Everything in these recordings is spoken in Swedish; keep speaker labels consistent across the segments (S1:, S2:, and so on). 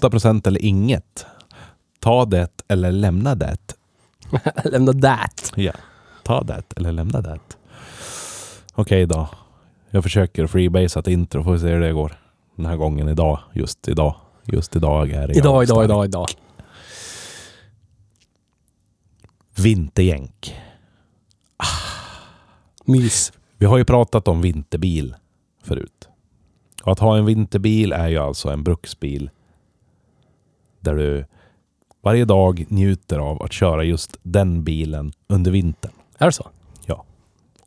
S1: Åtta procent eller inget. Ta det eller lämna det.
S2: Lämna that.
S1: Ja. Ta det eller lämna det. Okej då. Jag försöker freebasea ett intro. Får vi se hur det går. Den här gången idag. Just idag. Just idag är det
S2: Idag, idag, idag, idag.
S1: Vinterjänk.
S2: Mys.
S1: Vi har ju pratat om vinterbil förut. Och att ha en vinterbil är ju alltså en bruksbil där du varje dag njuter av att köra just den bilen under vintern.
S2: Är det så?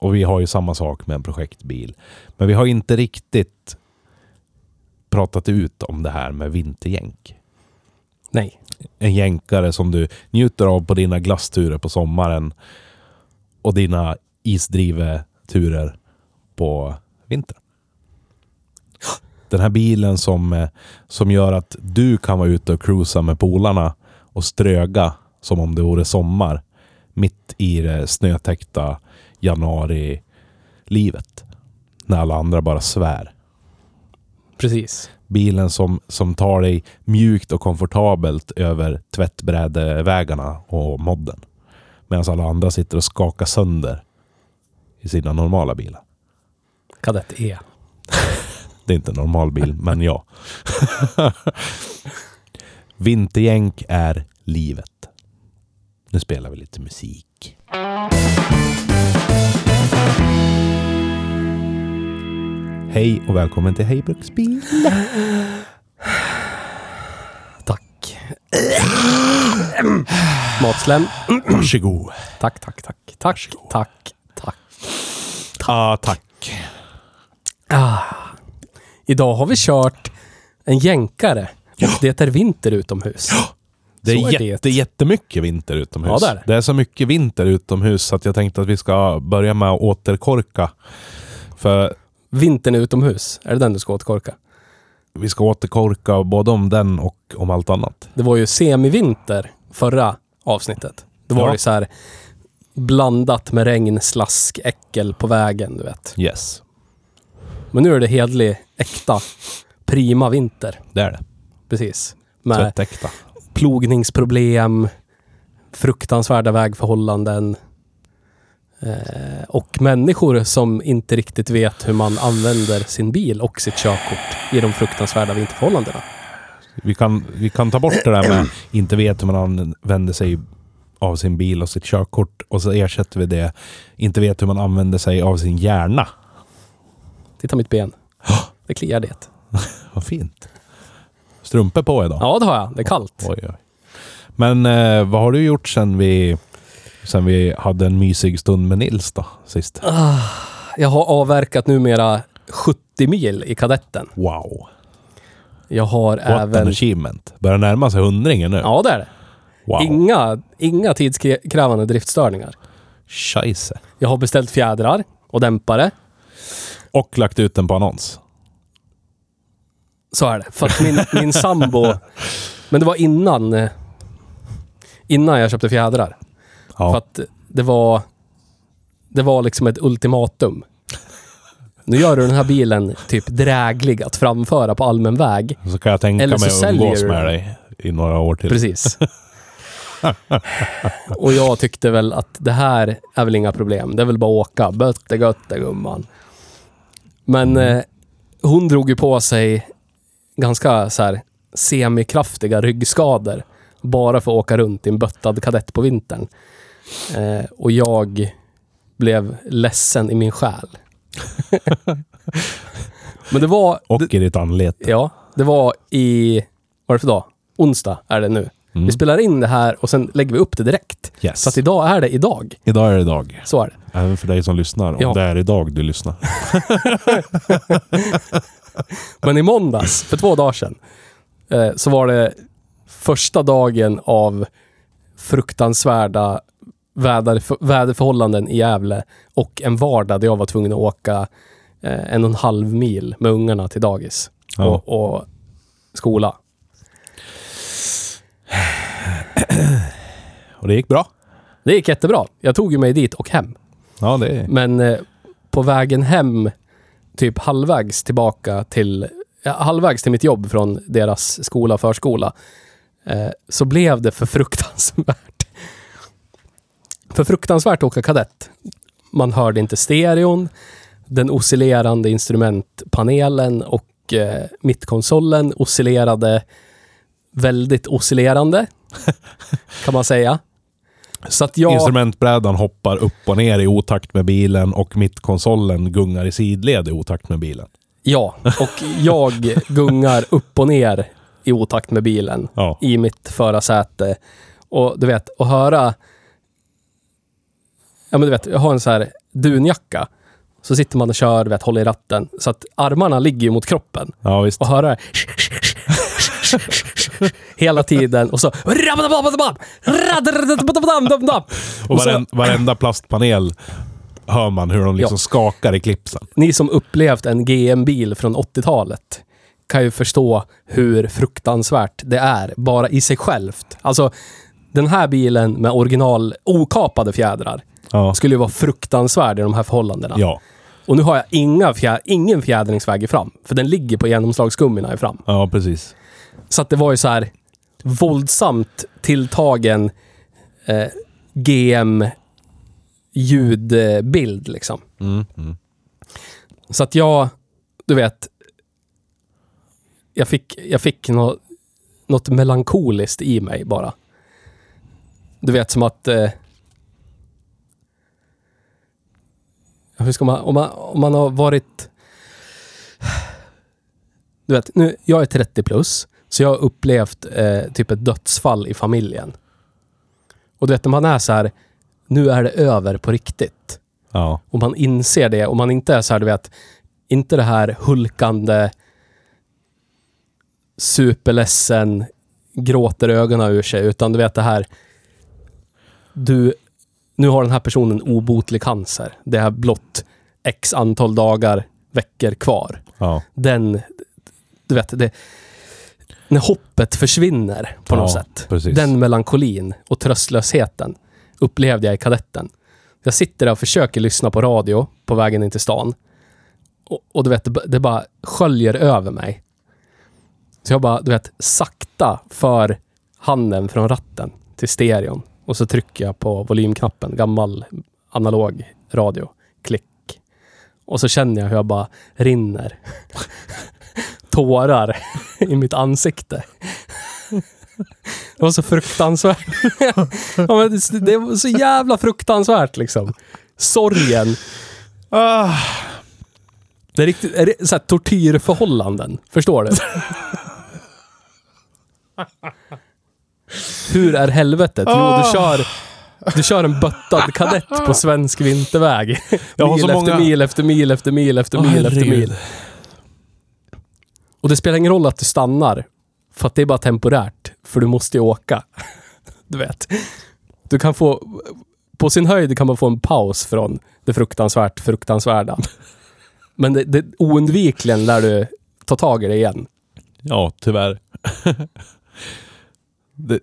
S1: Och vi har ju samma sak med en projektbil. Men vi har inte riktigt pratat ut om det här med vinterjänk.
S2: Nej.
S1: En jänkare som du njuter av på dina glassturer på sommaren och dina isdriveturer på vintern. Den här bilen som, eh, som gör att du kan vara ute och cruisa med polarna och ströga som om det vore sommar mitt i det snötäckta januari-livet. När alla andra bara svär.
S2: Precis.
S1: Bilen som, som tar dig mjukt och komfortabelt över tvättbrädevägarna och modden. Medan alla andra sitter och skakar sönder i sina normala bilar.
S2: Kadett E.
S1: Det är inte en normal bil, men ja. Vinterjänk är livet. Nu spelar vi lite musik. Hej och välkommen till Hej Bruksbil.
S2: Tack. Matslem.
S1: Varsågod.
S2: Tack, tack, tack. Tack, tack, tack.
S1: Ah, tack.
S2: Ah. Idag har vi kört en jänkare. Och det är vinter utomhus.
S1: Det är,
S2: Så är
S1: jätte,
S2: det.
S1: jättemycket vinter utomhus.
S2: Ja, det är det.
S1: är så mycket vinter utomhus att jag tänkte att vi ska börja med att återkorka. För
S2: Vintern utomhus. Är det den du ska återkorka?
S1: vi ska återkorka både om den och om allt annat.
S2: Det var ju semivinter förra avsnittet. Det var
S1: Ja.
S2: ju så här blandat med regn, slask, äckel på vägen, du vet.
S1: Yes,
S2: Men nu är det hedlig, äkta, prima vinter.
S1: det är det.
S2: Precis. Med
S1: Tvättäkta.
S2: plogningsproblem, fruktansvärda vägförhållanden eh, och människor som inte riktigt vet hur man använder sin bil och sitt körkort i de fruktansvärda vinterförhållandena.
S1: Vi kan, vi kan ta bort det där med inte vet hur man använder sig av sin bil och sitt körkort och så ersätter vi det inte vet hur man använder sig av sin hjärna.
S2: Titta mitt ben. Det kliar det.
S1: Vad fint. Strumpor på idag.
S2: Ja, det har jag. Det är kallt.
S1: Oj, oj. Men eh, vad har du gjort sen vi, sen vi hade en mysig stund med Nils då, sist?
S2: Jag har avverkat numera 70 mil i kadetten.
S1: Wow.
S2: Jag har
S1: What an
S2: även...
S1: achievement. Börjar närma sig hundringen nu.
S2: Ja, det är det.
S1: Wow.
S2: Inga, inga tidskrävande driftstörningar.
S1: Scheisse.
S2: Jag har beställt fjädrar och dämpare.
S1: Och lagt ut den på annons.
S2: Så är det. För att min, min sambo... Men det var innan... eh, Innan jag köpte fjädrar. För
S1: Ja.
S2: att det var... Det var liksom ett ultimatum. Nu gör du den här bilen typ dräglig att framföra på allmän väg.
S1: Så kan jag tänka
S2: Eller
S1: mig att umgås
S2: du
S1: med dig i några år till.
S2: Precis. Och jag tyckte väl att det här är väl inga problem. Det är väl bara att åka. Bötte götte gumman. Men eh, hon drog ju på sig ganska så här semikraftiga ryggskador. Bara för att åka runt i en böttad kadett på vintern. Eh, och jag blev ledsen i min själ. Men det var...
S1: Och i ditt anlete.
S2: Ja, det var i... Vad var det för dag? onsdag är det nu.
S1: Mm.
S2: Vi spelar in det här och sen lägger vi upp det direkt.
S1: Yes.
S2: Så att idag är det idag.
S1: Idag är det idag.
S2: Så är det.
S1: Även för dig som lyssnar. Om
S2: Ja.
S1: det är idag du lyssnar.
S2: Men i måndags, för två dagar sedan, eh, så var det första dagen av fruktansvärda väder, väderförhållanden i Gävle och en vardag där jag var tvungen att åka eh, en och en halv mil med ungarna till dagis
S1: Ja.
S2: och, och skola.
S1: Och det gick bra.
S2: Det gick jättebra. Jag tog ju mig dit och hem.
S1: Ja, det är...
S2: Men eh, på vägen hem, typ halvvägs tillbaka till, ja, halvvägs till mitt jobb från deras skola, förskola, eh, så blev det för fruktansvärt. För fruktansvärt att åka kadett. Man hörde inte stereon, den oscillerande instrumentpanelen och eh, mittkonsolen oscillerade väldigt oscillerande, kan man säga. Så att jag...
S1: Instrumentbrädan hoppar upp och ner i otakt med bilen och mittkonsolen gungar i sidled i otakt med bilen.
S2: Ja, och jag gungar upp och ner i otakt med bilen
S1: Ja.
S2: i mitt förarsäte. Och du vet, att höra... Ja, men du vet, jag har en så här dunjacka. Så sitter man och kör, vet, håller i ratten. Så att armarna ligger ju mot kroppen.
S1: Ja, visst.
S2: Och höra hela tiden. Och så...
S1: Och varen, varenda plastpanel hör man hur de liksom
S2: Ja.
S1: skakar i klipsen.
S2: ni som upplevt en GM-bil från 80-talet kan ju förstå hur fruktansvärt det är, bara i sig självt. Alltså, den här bilen med original okapade fjädrar
S1: Ja.
S2: skulle ju vara fruktansvärd i de här förhållandena.
S1: Ja.
S2: Och nu har jag inga fjä ingen fjädringsväg i fram, för den ligger på genomslagsgummina i fram.
S1: Ja, precis.
S2: Så att det var ju så här våldsamt tilltagen eh, GM-ljudbild liksom.
S1: Mm. Mm.
S2: Så att jag, du vet, jag fick, jag fick nå, något melankoliskt i mig bara. Du vet som att... Eh, hur ska man, om man, om man har varit... Du vet, nu, jag är 30 plus, så jag har upplevt eh, typ ett dödsfall i familjen. Och du vet, när man är så här, nu är det över på riktigt.
S1: Ja.
S2: Och man inser det och man inte är så här, du vet, inte det här hulkande, superledsen, gråter ögonen ur sig, utan du vet det här, du, nu har den här personen obotlig cancer. Det är blott x antal dagar, veckor kvar.
S1: Ja.
S2: Den, du vet, det, när hoppet försvinner på något
S1: Ja,
S2: sätt.
S1: precis.
S2: Den melankolin och tröstlösheten upplevde jag i kadetten. Jag sitter där och försöker lyssna på radio på vägen in till stan. Och, och du vet, det, det bara sköljer över mig. Så jag bara, du vet, sakta för handen från ratten till stereon. Och så trycker jag på volymknappen, gammal analog radio. Klick. Och så känner jag hur jag bara rinner tårar i mitt ansikte. Det var så fruktansvärt. det, var så jävla fruktansvärt liksom. Sorgen.
S1: Ah.
S2: Det är riktigt är det, så här, tortyrförhållanden. Förstår du? Hur är helvetet? Jo,
S1: Ah.
S2: du kör, du kör en böttad kadett på svensk vinterväg.
S1: Jag
S2: mil efter
S1: många-
S2: mil efter mil efter mil efter mil efter mil. Och det spelar ingen roll att du stannar. För att det är bara temporärt. För du måste ju åka. Du vet. Du kan få... På sin höjd kan man få en paus från det fruktansvärt fruktansvärda. Men det, det oundvikligen lär du ta tag i det igen.
S1: Ja, tyvärr. det,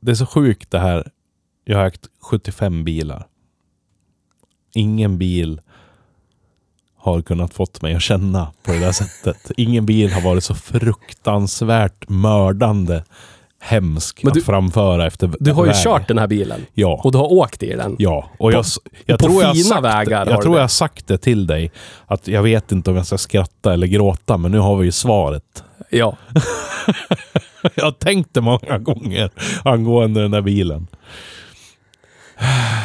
S1: det är så sjukt det här. Jag har ägt 75 bilar. Ingen bil har kunnat fått mig att känna på det där sättet. Ingen bil har varit så fruktansvärt mördande hemsk
S2: du-
S1: att framföra efter
S2: Du har ju
S1: väg.
S2: kört den här bilen.
S1: Ja.
S2: Och du har åkt i den.
S1: Ja, och jag,
S2: På-
S1: jag
S2: på
S1: tror jag
S2: fina
S1: sagt,
S2: vägar
S1: Jag tror
S2: det.
S1: jag har sagt det till dig. Att jag vet inte om jag ska skratta eller gråta, men nu har vi ju svaret.
S2: Ja.
S1: Jag har tänkt det många gånger angående den där bilen.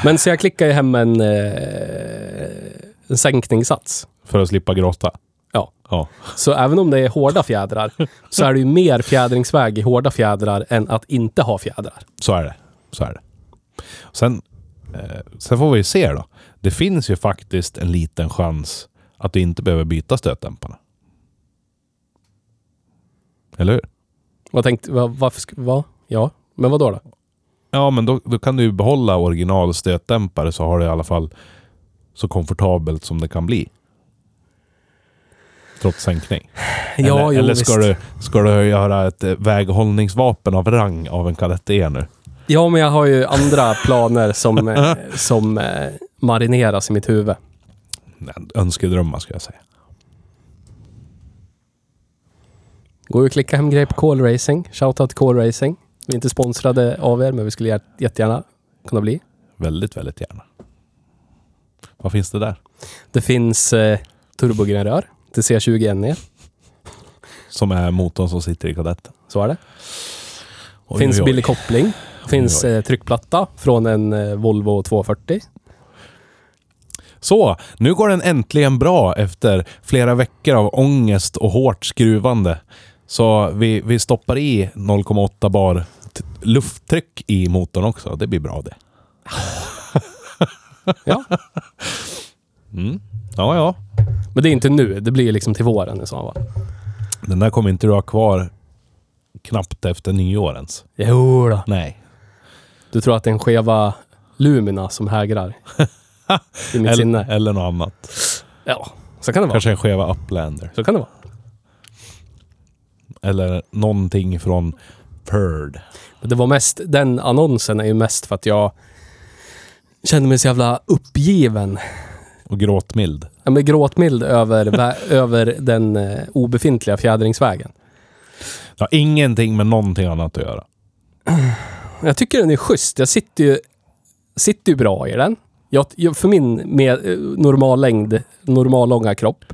S2: Men så jag klickar ju hem en, eh, en sänkningssats.
S1: För att slippa gråta.
S2: Ja.
S1: Ja.
S2: Så även om det är hårda fjädrar så är det ju mer fjädringsväg i hårda fjädrar än att inte ha fjädrar.
S1: Så är det. Så är det. Sen, eh, sen får vi ju se då. Det finns ju faktiskt en liten chans att du inte behöver byta stötdämparna. Eller hur?
S2: Vad tänkte, vad, varför, vad? Ja, men vad då då?
S1: Ja, men då, då kan du behålla original stötdämpare så har du i alla fall så komfortabelt som det kan bli. Trots sänkning.
S2: Ja,
S1: eller
S2: jo,
S1: eller ska,
S2: visst.
S1: du, ska du göra ett eh, väghållningsvapen av rang av en kadett E nu?
S2: Ja, men jag har ju andra planer som, eh, som eh, marineras i mitt huvud.
S1: Önskedrömmar ska jag säga.
S2: Går ju att klicka hem grejer på Call Racing. Shoutout Call Racing. Vi är inte sponsrade av er, men vi skulle jät- jättegärna kunna bli.
S1: Väldigt, väldigt gärna. Vad finns det där?
S2: Det finns eh, turbogrenrör till C20 NE.
S1: Som är motorn som sitter i kadetten.
S2: Så är det.
S1: Oj,
S2: finns
S1: oj, oj.
S2: billig koppling. Finns eh, tryckplatta från en eh, Volvo 240.
S1: Så, nu går den äntligen bra efter flera veckor av ångest och hårt skruvande. Så vi, vi stoppar i 0,8 bar lufttryck i motorn också. Det blir bra det.
S2: Ja,
S1: Mm. Ja, ja.
S2: men det är inte nu. Det blir liksom till våren i så fall.
S1: Den där kommer inte du ha kvar knappt efter nyår ens.
S2: Jo då.
S1: Nej.
S2: Du tror att det är en skeva Lumina som hägrar i mitt
S1: Eller,
S2: sinne?
S1: eller något annat.
S2: Ja, så kan det vara.
S1: Kanske en skeva Uplander.
S2: Så kan det vara.
S1: Eller någonting från Purd.
S2: Det var mest, den annonsen är ju mest för att jag kände mig så jävla uppgiven.
S1: Och gråtmild.
S2: Jag blev gråtmild över, över den eh, obefintliga fjädringsvägen.
S1: Det har ingenting med någonting annat att göra.
S2: Jag tycker den är schysst. Jag sitter ju, sitter ju bra i den. Jag, jag, för min med, eh, normallängd, normallånga kropp.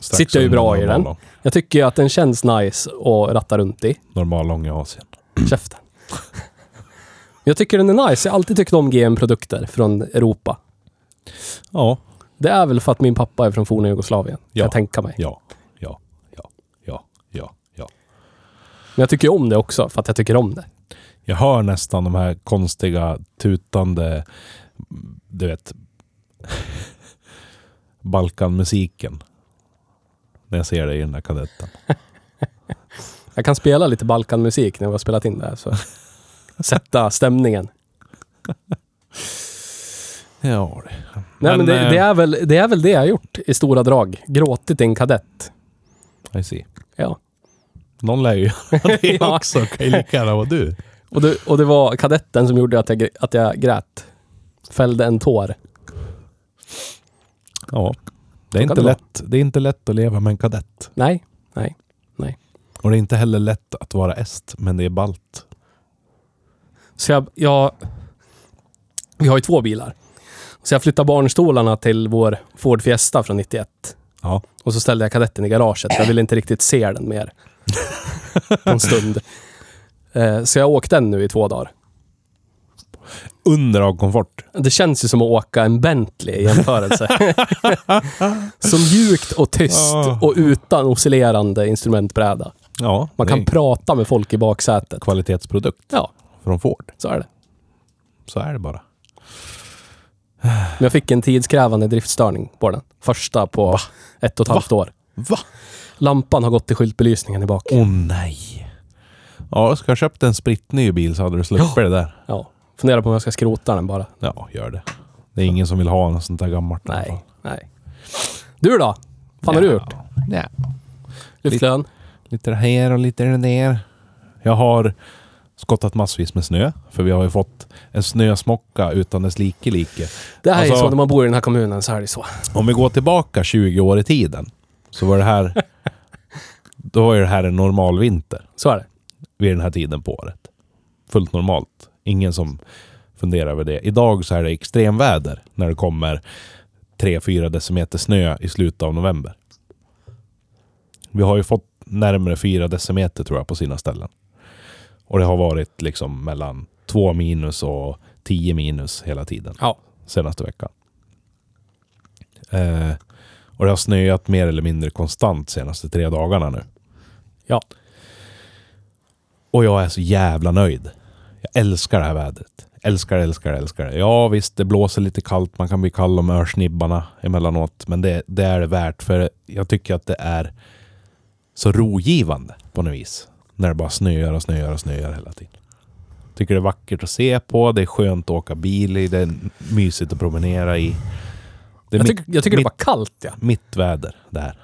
S1: Strax
S2: Sitter jag ju bra i den.
S1: normallång-
S2: Jag tycker att den känns nice att ratta runt i.
S1: Normallång i Asien.
S2: Käften. Jag tycker den är nice. Jag har alltid tyckt om GM-produkter från Europa.
S1: Ja,
S2: Det är väl för att min pappa är från forna Jugoslavien. Kan
S1: Ja.
S2: jag tänka mig.
S1: ja, ja, ja, ja, ja, ja.
S2: Men jag tycker om det också för att jag tycker om det.
S1: Jag hör nästan de här konstiga tutande, du vet, Balkanmusiken. När jag ser dig i den där kadetten.
S2: Jag kan spela lite Balkanmusik när vi har spelat in det här. Så. Sätta stämningen.
S1: Ja.
S2: Nej, men, det,
S1: eh,
S2: det, är väl, det är väl det jag har gjort i stora drag. Gråtit i en kadett.
S1: I see.
S2: Ja.
S1: Någon lär ju göra det
S2: Ja.
S1: också. Kan ju lika gärna vara du.
S2: Och det, och det var kadetten som gjorde att jag, att jag grät. Fällde en tår.
S1: Ja. Det är, inte
S2: det
S1: lätt, det är inte lätt att leva med en kadett.
S2: Nej, nej.
S1: Och det är inte heller lätt att vara est, men det är balt.
S2: Så jag, jag... Vi har ju två bilar. Så jag flyttade barnstolarna till vår Ford Fiesta från 91.
S1: Ja.
S2: Och så ställde jag kadetten i garaget. för Jag ville inte riktigt se den mer. En stund. Eh, Så jag åkte den nu i två dagar.
S1: Under av komfort.
S2: Det känns ju som att åka en Bentley i jämförelse. så mjukt och tyst och utan oscillerande instrumentbräda.
S1: Ja,
S2: Man kan prata med folk i baksätet.
S1: kvalitetsprodukt
S2: Ja,
S1: från Ford.
S2: så är det.
S1: Så är det bara.
S2: Men jag fick en tidskrävande driftstörning på den. Första på ett och ett halvt år.
S1: Va?
S2: Lampan har gått till skyltbelysningen i bak.
S1: Åh nej. Ja, ska jag köpt en sprittny bil så hade du sluppit det där.
S2: Ja. Funderar på om jag ska skrota den bara.
S1: Ja, gör det. Det är ingen som vill ha något sånt där gammalt.
S2: Nej, nej. Du då? Fan har du gjort?
S1: Ja.
S2: Lyft lön?
S1: Lite här och lite där. Jag har skottat massvis med snö. För vi har ju fått en snösmocka utan dess like like.
S2: Det här är
S1: Alltså-
S2: så när man bor i den här kommunen så här är det så.
S1: Om vi går tillbaka 20 år i tiden. Så var det här... då var ju det här en normal vinter.
S2: Så är det.
S1: vid den här tiden på året. Fullt normalt. Ingen som funderar över det. Idag så är det extremväder när det kommer 3-4 decimeter snö i slutet av november. Vi har ju fått närmare 4 decimeter tror jag på sina ställen. Och det har varit liksom mellan 2 minus och 10 minus hela tiden
S2: Ja.
S1: senaste veckan. Eh, Och det har snöat mer eller mindre konstant senaste tre dagarna nu.
S2: Ja.
S1: Och jag är så jävla nöjd. Jag älskar det här vädret. Älskar, älskar, älskar det. Ja visst, det blåser lite kallt. Man kan bli kall om örsnibbarna emellanåt. Men det, det är det värt. För jag tycker att det är så rogivande på något vis. När det bara snöar och snöar och snöar hela tiden. Tycker det är vackert att se på. Det är skönt att åka bil i. Det är mysigt att promenera i.
S2: Jag, tycker- jag tycker det var kallt ja.
S1: mitt väder det här.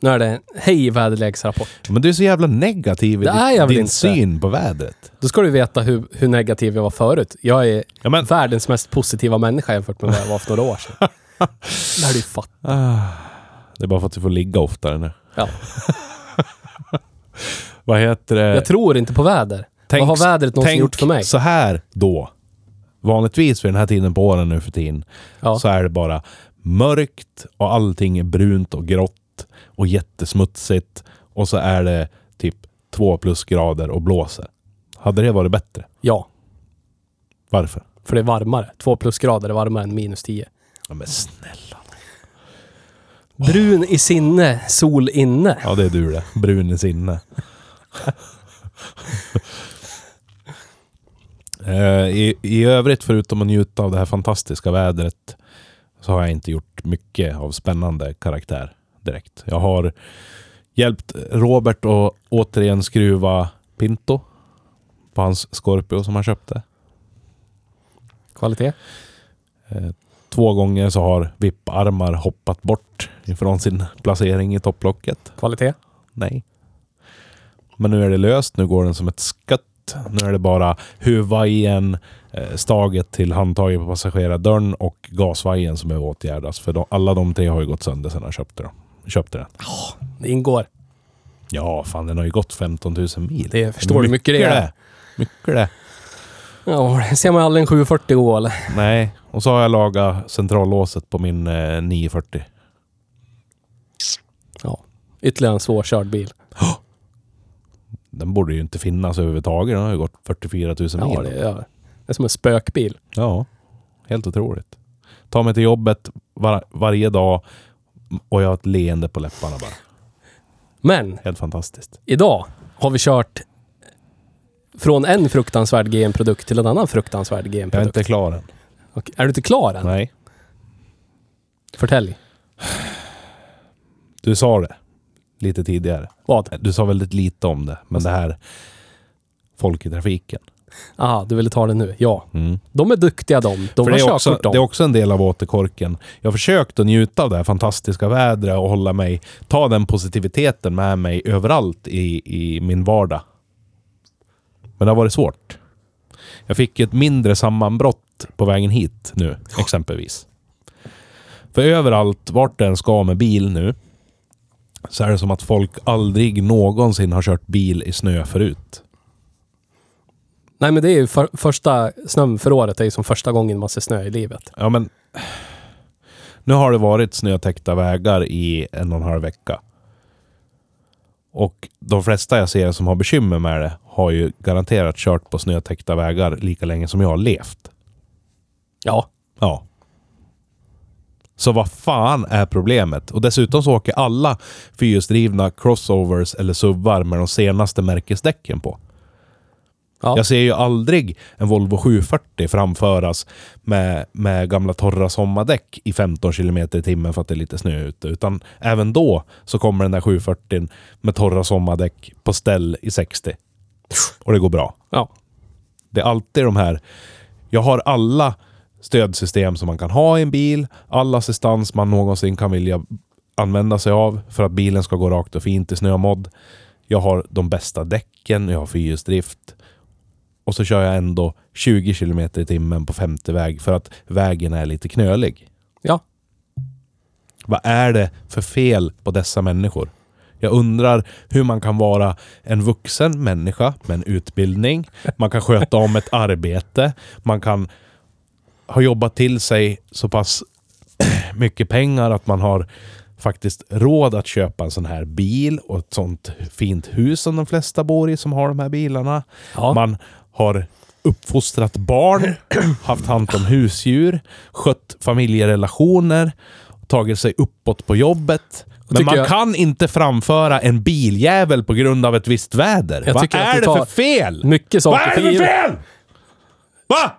S2: Nu är det hej väderleksrapport.
S1: Men du är så jävla negativ i
S2: Det är
S1: din,
S2: jag väl
S1: din
S2: inte.
S1: syn på vädret.
S2: Då ska du veta hur, hur negativ jag var förut. Jag är
S1: Ja, men,
S2: världens mest positiva människa jämfört med vad jag var för några år sedan. Det här är ju fatt.
S1: det är bara för att du får ligga oftare nu.
S2: Ja.
S1: Vad heter det?
S2: Jag tror inte på väder. vad har vädret någonsin
S1: tänk
S2: gjort för mig?
S1: så här då. Vanligtvis vid den här tiden på åren nu för tiden
S2: Ja.
S1: så är det bara mörkt och allting är brunt och grått och jättesmutsigt. Och så är det typ två plusgrader och blåser. Hade det varit bättre?
S2: ja,
S1: Varför?
S2: för det är varmare. Två plusgrader är varmare än minus tio.
S1: Ja, men snälla.
S2: Brun i sinne, sol inne.
S1: Ja, det är du det. Brun i sinne. Eh, I, I övrigt, förutom att njuta av det här fantastiska vädret, så har jag inte gjort mycket av spännande karaktär direkt. Jag har hjälpt Robert att återigen skruva Pinto på hans Scorpio som han köpte.
S2: Kvalitet.
S1: Två gånger så har vipparmar hoppat bort ifrån sin placering i topplocket.
S2: Kvalitet.
S1: Nej. Men nu är det löst. Nu går den som ett skött. Nu är det bara huvudvajern, eh, staget till handtaget på passagerardörren och gasvajern som behöver åtgärdas. För de, alla de tre har ju gått sönder sedan jag köpte, dem. köpte den.
S2: Det ingår.
S1: Ja, fan den har ju gått 15 000 mil.
S2: Det förstår du mycket det är.
S1: Mycket det.
S2: Ja, det ser man aldrig en 740 gå eller?
S1: Nej, och så har jag lagat centrallåset på min eh, 940.
S2: Ja. Ytterligare en svårkörd bil.
S1: Den borde ju inte finnas överhuvudtaget. Den har ju gått 44 000 mil.
S2: Ja, det är, det är som en spökbil.
S1: Ja, helt otroligt. Ta mig till jobbet var, varje dag och jag har ett leende på läpparna bara.
S2: Men
S1: Helt fantastiskt.
S2: idag har vi kört från en fruktansvärd GM-produkt till en annan fruktansvärd
S1: Jag är
S2: GM-produkt.
S1: inte klar än.
S2: Okej, Är du inte klar än?
S1: Nej.
S2: Förtälj.
S1: Du sa det lite tidigare.
S2: Vad?
S1: Du sa väldigt lite om det, men det här folk i trafiken.
S2: Aha, du ville ta det nu. Ja.
S1: Mm.
S2: De är duktiga de. De
S1: För
S2: har
S1: det, är också, det är också en del av återkorken. Jag har försökt att njuta av det här fantastiska vädret och hålla mig, ta den positiviteten med mig överallt i, i min vardag. Men det har varit svårt. Jag fick ett mindre sammanbrott på vägen hit nu, exempelvis. För överallt, vart den ska med bil nu, så är det som att folk aldrig någonsin har kört bil i snö förut.
S2: Nej men det är ju för, första snön för året är ju som första gången man ser snö i livet.
S1: Ja, men... Nu har det varit snötäckta vägar i en och en halv vecka. Och de flesta jag ser som har bekymmer med det har ju garanterat kört på snötäckta vägar lika länge som jag har levt.
S2: Ja.
S1: Ja. Så vad fan är problemet? Och dessutom så åker alla fyrhjulsdrivna crossovers eller SUVar med de senaste märkesdäcken på.
S2: Ja.
S1: Jag ser ju aldrig en Volvo 740 framföras med, med gamla torra sommardäck i 15 km i timmen för att det är lite snö ute. Utan även då så kommer den där 740 med torra sommardäck på ställ i 60. Och det går bra.
S2: Ja.
S1: Det är alltid de här... Jag har alla stödsystem som man kan ha i en bil. All assistans man någonsin kan vilja använda sig av för att bilen ska gå rakt och fint i snömodd. Jag har de bästa däcken, jag har fyrhjulsdrift. Och så kör jag ändå 20 km i timmen på 50 väg för att vägen är lite knölig.
S2: Ja.
S1: Vad är det för fel på dessa människor? Jag undrar hur man kan vara en vuxen människa med en utbildning. Man kan sköta om ett arbete. Man kan ha jobbat till sig så pass mycket pengar att man har faktiskt råd att köpa en sån här bil och ett sånt fint hus som de flesta bor i som har de här bilarna.
S2: Ja.
S1: Man har uppfostrat barn, haft hand om husdjur, skött familjerelationer, tagit sig uppåt på jobbet. Men man
S2: jag-
S1: kan inte framföra en biljävel på grund av ett visst väder.
S2: Jag
S1: Vad är det för fel?
S2: Mycket
S1: Vad
S2: saker
S1: är
S2: för
S1: det för fel? Va?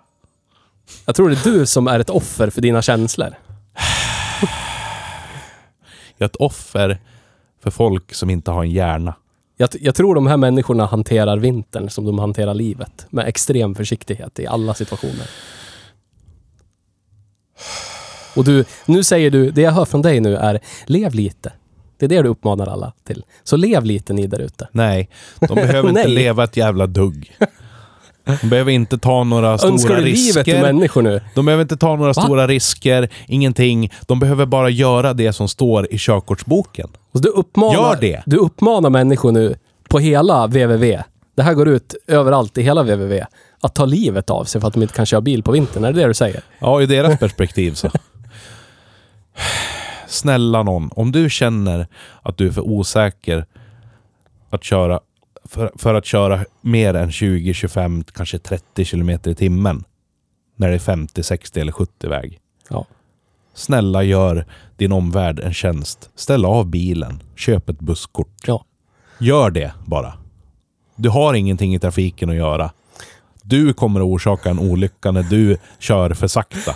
S2: Jag tror det är du som är ett offer för dina känslor.
S1: Jag är ett offer för folk som inte har en hjärna.
S2: Jag, jag tror de här människorna hanterar vintern som de hanterar livet. Med extrem försiktighet i alla situationer. Och du, nu säger du, det jag hör från dig nu är, lev lite. Det är det du uppmanar alla till. Så lev lite ni där ute.
S1: Nej, de behöver inte leva ett jävla dugg. De behöver inte ta några
S2: Önskar
S1: stora
S2: du livet till
S1: risker.
S2: människor nu?
S1: De behöver inte ta några
S2: Va?
S1: stora risker, ingenting. De behöver bara göra det som står i körkortsboken.
S2: Och du uppmanar,
S1: Gör det.
S2: Du uppmanar människor nu på hela www. Det här går ut överallt i hela www. Att ta livet av sig för att de inte kan köra bil på vintern. Är det det du säger?
S1: Ja, i deras perspektiv så. Snälla någon, om du känner att du är för osäker att köra för, för att köra mer än 20, 25, kanske 30 kilometer i timmen när det är 50, 60 eller 70 väg.
S2: Ja.
S1: Snälla gör din omvärld en tjänst. Ställ av bilen. Köp ett busskort.
S2: Ja.
S1: Gör det bara. Du har ingenting i trafiken att göra. Du kommer att orsaka en olycka när du kör för sakta.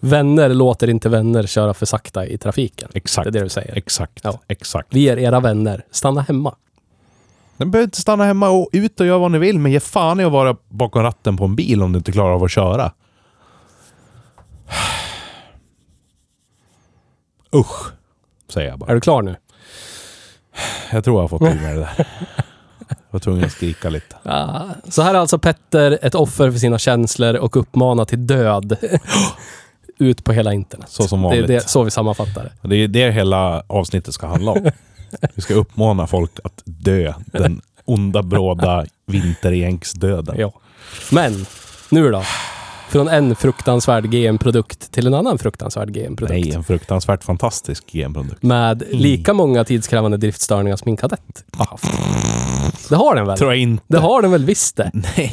S2: Vänner låter inte vänner köra för sakta i trafiken.
S1: Exakt.
S2: Det är det du säger.
S1: Exakt.
S2: Ja.
S1: Exakt.
S2: Vi är era vänner. Stanna hemma.
S1: Ni behöver inte stanna hemma och ut och göra vad ni vill, men ge fan i att vara bakom ratten på en bil om du inte klarar av att köra. Usch, säger jag bara.
S2: Är du klar nu?
S1: Jag tror jag har fått ur mig det där. Jag var tvungen att skrika lite.
S2: Ja. Så här är alltså Petter ett offer för sina känslor och uppmanar till död. Ut på hela internet.
S1: Så som
S2: Det är
S1: vanligt.
S2: det, så vi sammanfattar det.
S1: Det är det hela avsnittet ska handla om. Vi ska uppmana folk att dö den onda bråda vintergänksdöden.
S2: Ja. Men, nu då? Från en fruktansvärd GM-produkt till en annan fruktansvärd GM-produkt.
S1: Nej, en fruktansvärt fantastisk genprodukt.
S2: Med lika många tidskrävande driftstörningar som min kadett har haft. Det har den väl?
S1: Tror jag inte.
S2: Det har den väl visst det?
S1: Nej.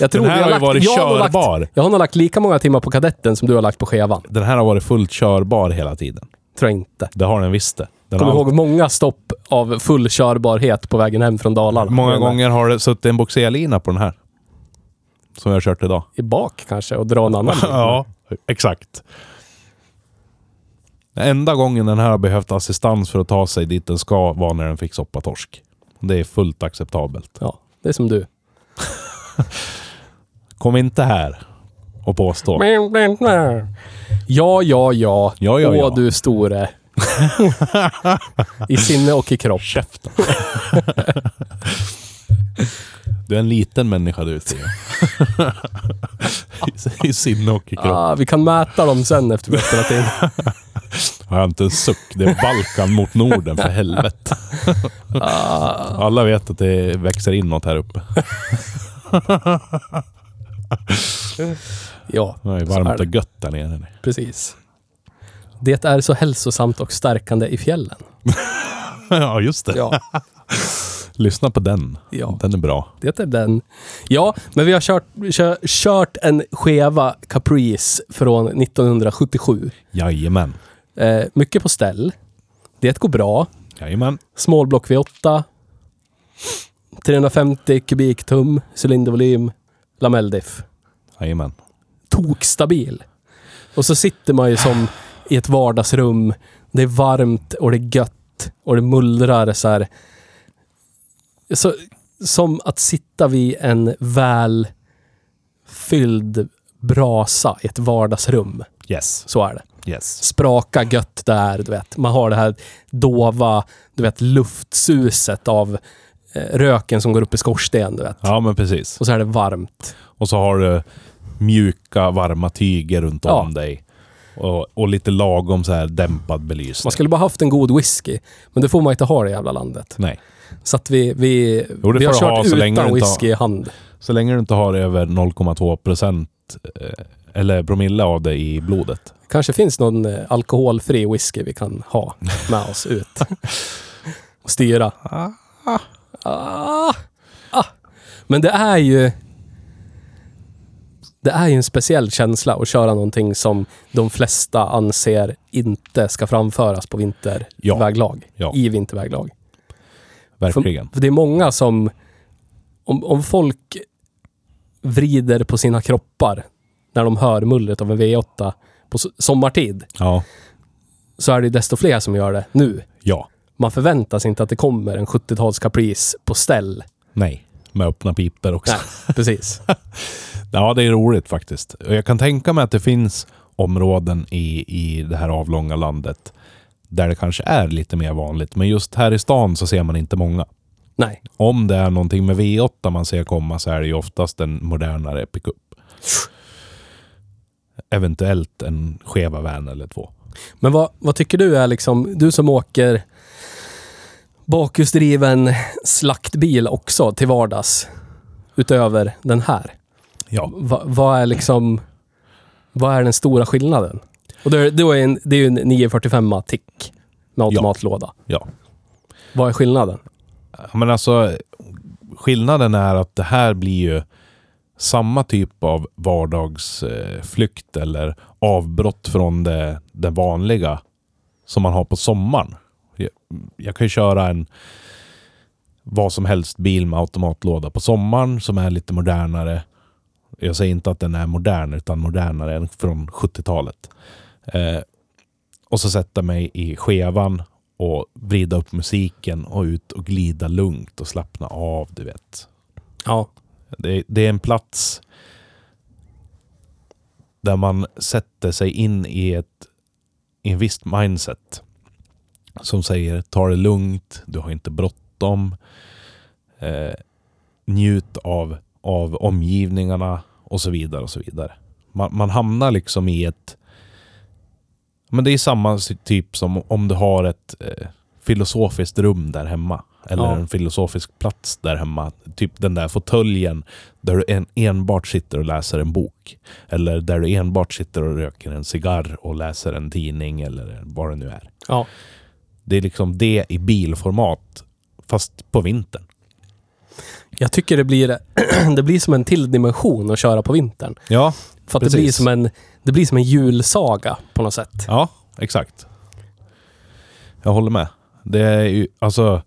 S2: Jag tror
S1: Den här
S2: vi
S1: har ju varit
S2: jag har
S1: körbar.
S2: Lagt, jag har nog lagt lika många timmar på kadetten som du har lagt på skevan.
S1: Den här har varit fullt körbar hela tiden.
S2: Tror jag inte.
S1: Det har den visst det. Den
S2: Kommer ihåg många stopp av full körbarhet på vägen hem från Dalarna.
S1: Många gånger har det suttit en boxerlina på den här. Som jag har kört idag.
S2: I bak kanske och dra en annan
S1: ja, exakt. Enda gången den här har behövt assistans för att ta sig dit den ska var när den fick soppatorsk. Det är fullt acceptabelt.
S2: Ja, det är som du.
S1: Kom inte här och påstå.
S2: Ja, ja, ja.
S1: Ja, ja,
S2: Åh,
S1: ja.
S2: du store. I sinne och i kropp.
S1: Käften. Du är en liten människa du, Theo. I- sinne och i kropp.
S2: Ah, vi kan mäta dem sen efter vi har spelat in.
S1: Har jag inte en suck. Det är Balkan mot Norden, för helvete. Alla vet att det växer inåt här uppe.
S2: Ja,
S1: Det är varmt och gött där nere.
S2: precis. Det är så hälsosamt och stärkande i fjällen.
S1: Ja, just det.
S2: Ja,
S1: Lyssna på den.
S2: ja.
S1: Den är bra.
S2: det är den. Ja, men vi har kört, kör, kört en skeva Caprice från 1977.
S1: Jajamän.
S2: Eh, mycket på ställ. Det går bra.
S1: Jajamän.
S2: Smålblock V8. 350 kubiktum cylindervolym. Lamelldiff.
S1: Jajamän.
S2: Tokstabil. Och så sitter man ju som i ett vardagsrum. Det är varmt och det är gött och det mullrar så här. Så, som att sitta vid en väl fylld brasa i ett vardagsrum.
S1: Yes.
S2: Så är det.
S1: Yes.
S2: Spraka gött där, du vet. Man har det här dova, du vet, luftsuset av eh, röken som går upp i skorsten, du vet.
S1: Ja, men precis.
S2: Och så är det varmt.
S1: Och så har du mjuka, varma tyger runt
S2: Ja.
S1: om dig. Och, och lite lagom så här dämpad belysning.
S2: Man skulle bara haft en god whisky. Men det får man inte ha i det jävla landet.
S1: Nej.
S2: Så att vi, vi,
S1: Jo,
S2: vi har kört
S1: ha
S2: utan whisky i hand.
S1: Så länge du inte har över 0,2 procent eh, eller promille av det i blodet.
S2: kanske finns någon eh, alkoholfri whisky vi kan ha med oss ut. Och styra. Ah, ah. Men det är ju... det är ju en speciell känsla att köra någonting som de flesta anser inte ska framföras på vinterväglag.
S1: Ja.
S2: I vinterväglag.
S1: Verkligen.
S2: För det är många som... Om, om folk vrider på sina kroppar när de hör mullret av en V8 på sommartid,
S1: Ja.
S2: så är det desto fler som gör det nu.
S1: Ja.
S2: Man förväntar sig inte att det kommer en 70-tals Caprice på ställ.
S1: Nej. Med öppna piper också.
S2: Nej, precis.
S1: Ja, det är roligt faktiskt. Jag kan tänka mig att det finns områden i, i det här avlånga landet där det kanske är lite mer vanligt. Men just här i stan så ser man inte många.
S2: Nej.
S1: Om det är någonting med V8 man ser komma så är det ju oftast en modernare pickup. Eventuellt en skeva van eller två.
S2: Men vad, vad tycker du är liksom, du som åker bakhjulsdriven slaktbil också till vardags, utöver den här.
S1: Ja.
S2: Va, vad är liksom, vad är den stora skillnaden? Och är- då är en, det är ju en 945 tick med automatlåda.
S1: Ja.
S2: Vad är skillnaden?
S1: Ja, Men alltså, skillnaden är att det här blir ju samma typ av vardagsflykt eller avbrott från det, det vanliga som man har på sommaren. Jag, jag kan ju köra en vad som helst bil med automatlåda på sommaren som är lite modernare. Jag säger inte att den är modern utan modernare än från 70-talet. Eh, och så sätta mig i skevan och vrida upp musiken och ut och glida lugnt och slappna av, du vet.
S2: Ja.
S1: Det, det är en plats där man sätter sig in i ett i en visst mindset. Som säger ta det lugnt, du har inte bråttom. Eh, njut av, av omgivningarna och så vidare och så vidare. Man, man hamnar liksom i ett... Men det är samma typ som om du har ett eh, filosofiskt rum där hemma. Eller
S2: Ja.
S1: en filosofisk plats där hemma. Typ den där fåtöljen där du en, enbart sitter och läser en bok. Eller där du enbart sitter och röker en cigarr och läser en tidning eller vad det nu är.
S2: Ja.
S1: Det är liksom det i bilformat, fast på vintern.
S2: Jag tycker det blir, det blir som en till dimension att köra på vintern.
S1: Ja,
S2: För att det
S1: Precis.
S2: blir, som en, det blir som en julsaga på något sätt.
S1: ja exakt. Jag håller med. Det är ju, alltså...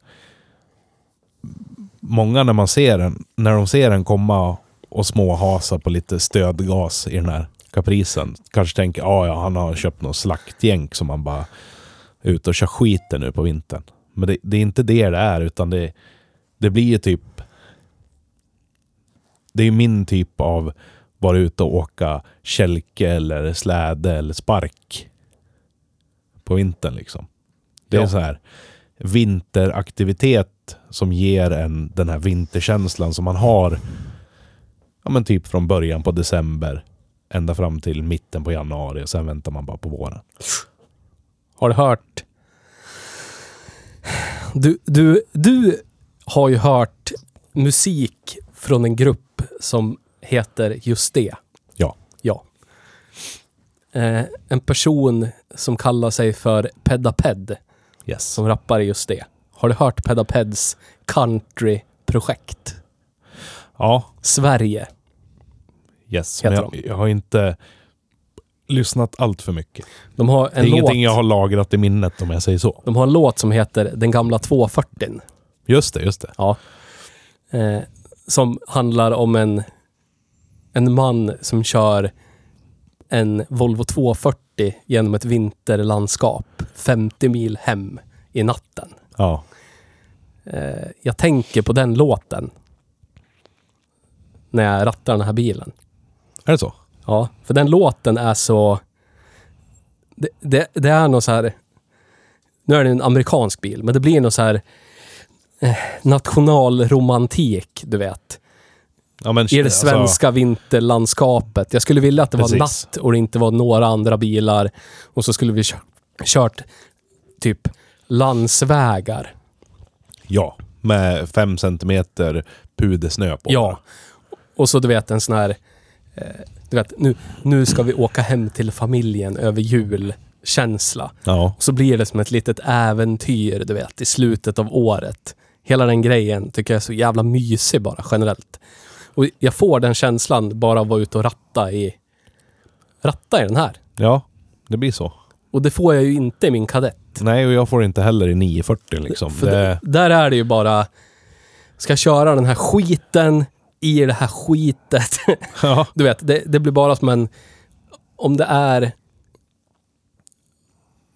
S1: Många när man ser den, när de ser den komma och småhasa på lite stödgas i den här kaprisen. Kanske tänker, ja ja, han har köpt någon slaktjänk som han bara är ute och kör skiten nu på vintern. Men det, det är inte det det är, utan det, det blir ju typ... Det är min typ av vara ute och åka kälke eller släde eller spark. På vintern liksom. Det är
S2: Ja.
S1: så här vinteraktivitet som ger en den här vinterkänslan som man har ja, men typ från början på december ända fram till mitten på januari och sen väntar man bara på våren.
S2: Har du hört? Du, du, du har ju hört musik från en grupp som heter just det.
S1: Ja.
S2: Ja. Eh, en person som kallar sig för Pedaped,
S1: Yes.
S2: som rappar i just det. Har du hört Pedapeds countryprojekt?
S1: Ja,
S2: Sverige.
S1: yes. Men
S2: Heter
S1: jag, jag har inte lyssnat allt för mycket.
S2: De har
S1: Det är
S2: en låt,
S1: ingenting jag har lagrat i minnet om jag säger så.
S2: de har en låt som heter Den gamla 240.
S1: Just det, just det.
S2: Ja. Eh, som handlar om en, en man som kör en Volvo 240 genom ett vinterlandskap 50 mil hem i natten.
S1: Ja.
S2: Eh, jag tänker på den låten när jag rattar den här bilen.
S1: Är det så?
S2: Ja, för den låten är så... Det, det, det är något så här... Nu är det en amerikansk bil, men det blir något så här... Eh, nationalromantik, du vet.
S1: Ja, men,
S2: I det
S1: alltså,
S2: svenska vinterlandskapet. Jag skulle vilja att det var
S1: Precis.
S2: natt och det inte var några andra bilar. Och så skulle vi kö- kört typ landsvägar.
S1: Ja, med fem centimeter pudersnö på.
S2: Ja. Och så du vet en sån här... Eh, du vet, nu, nu ska vi åka hem till familjen över jul. Känsla.
S1: Ja.
S2: Och så blir det som ett litet äventyr, du vet, i slutet av året. Hela den grejen tycker jag är så jävla mysig bara, generellt. Och jag får den känslan bara av att vara ute och ratta i, ratta i den här.
S1: Ja, det blir så.
S2: Och det får jag ju inte i min kadett.
S1: Nej, och jag får inte heller i 940 liksom.
S2: För
S1: Det,
S2: där är det ju bara, ska jag köra den här skiten i det här skitet.
S1: ja,
S2: Du vet, det, det blir bara som en... Om det är...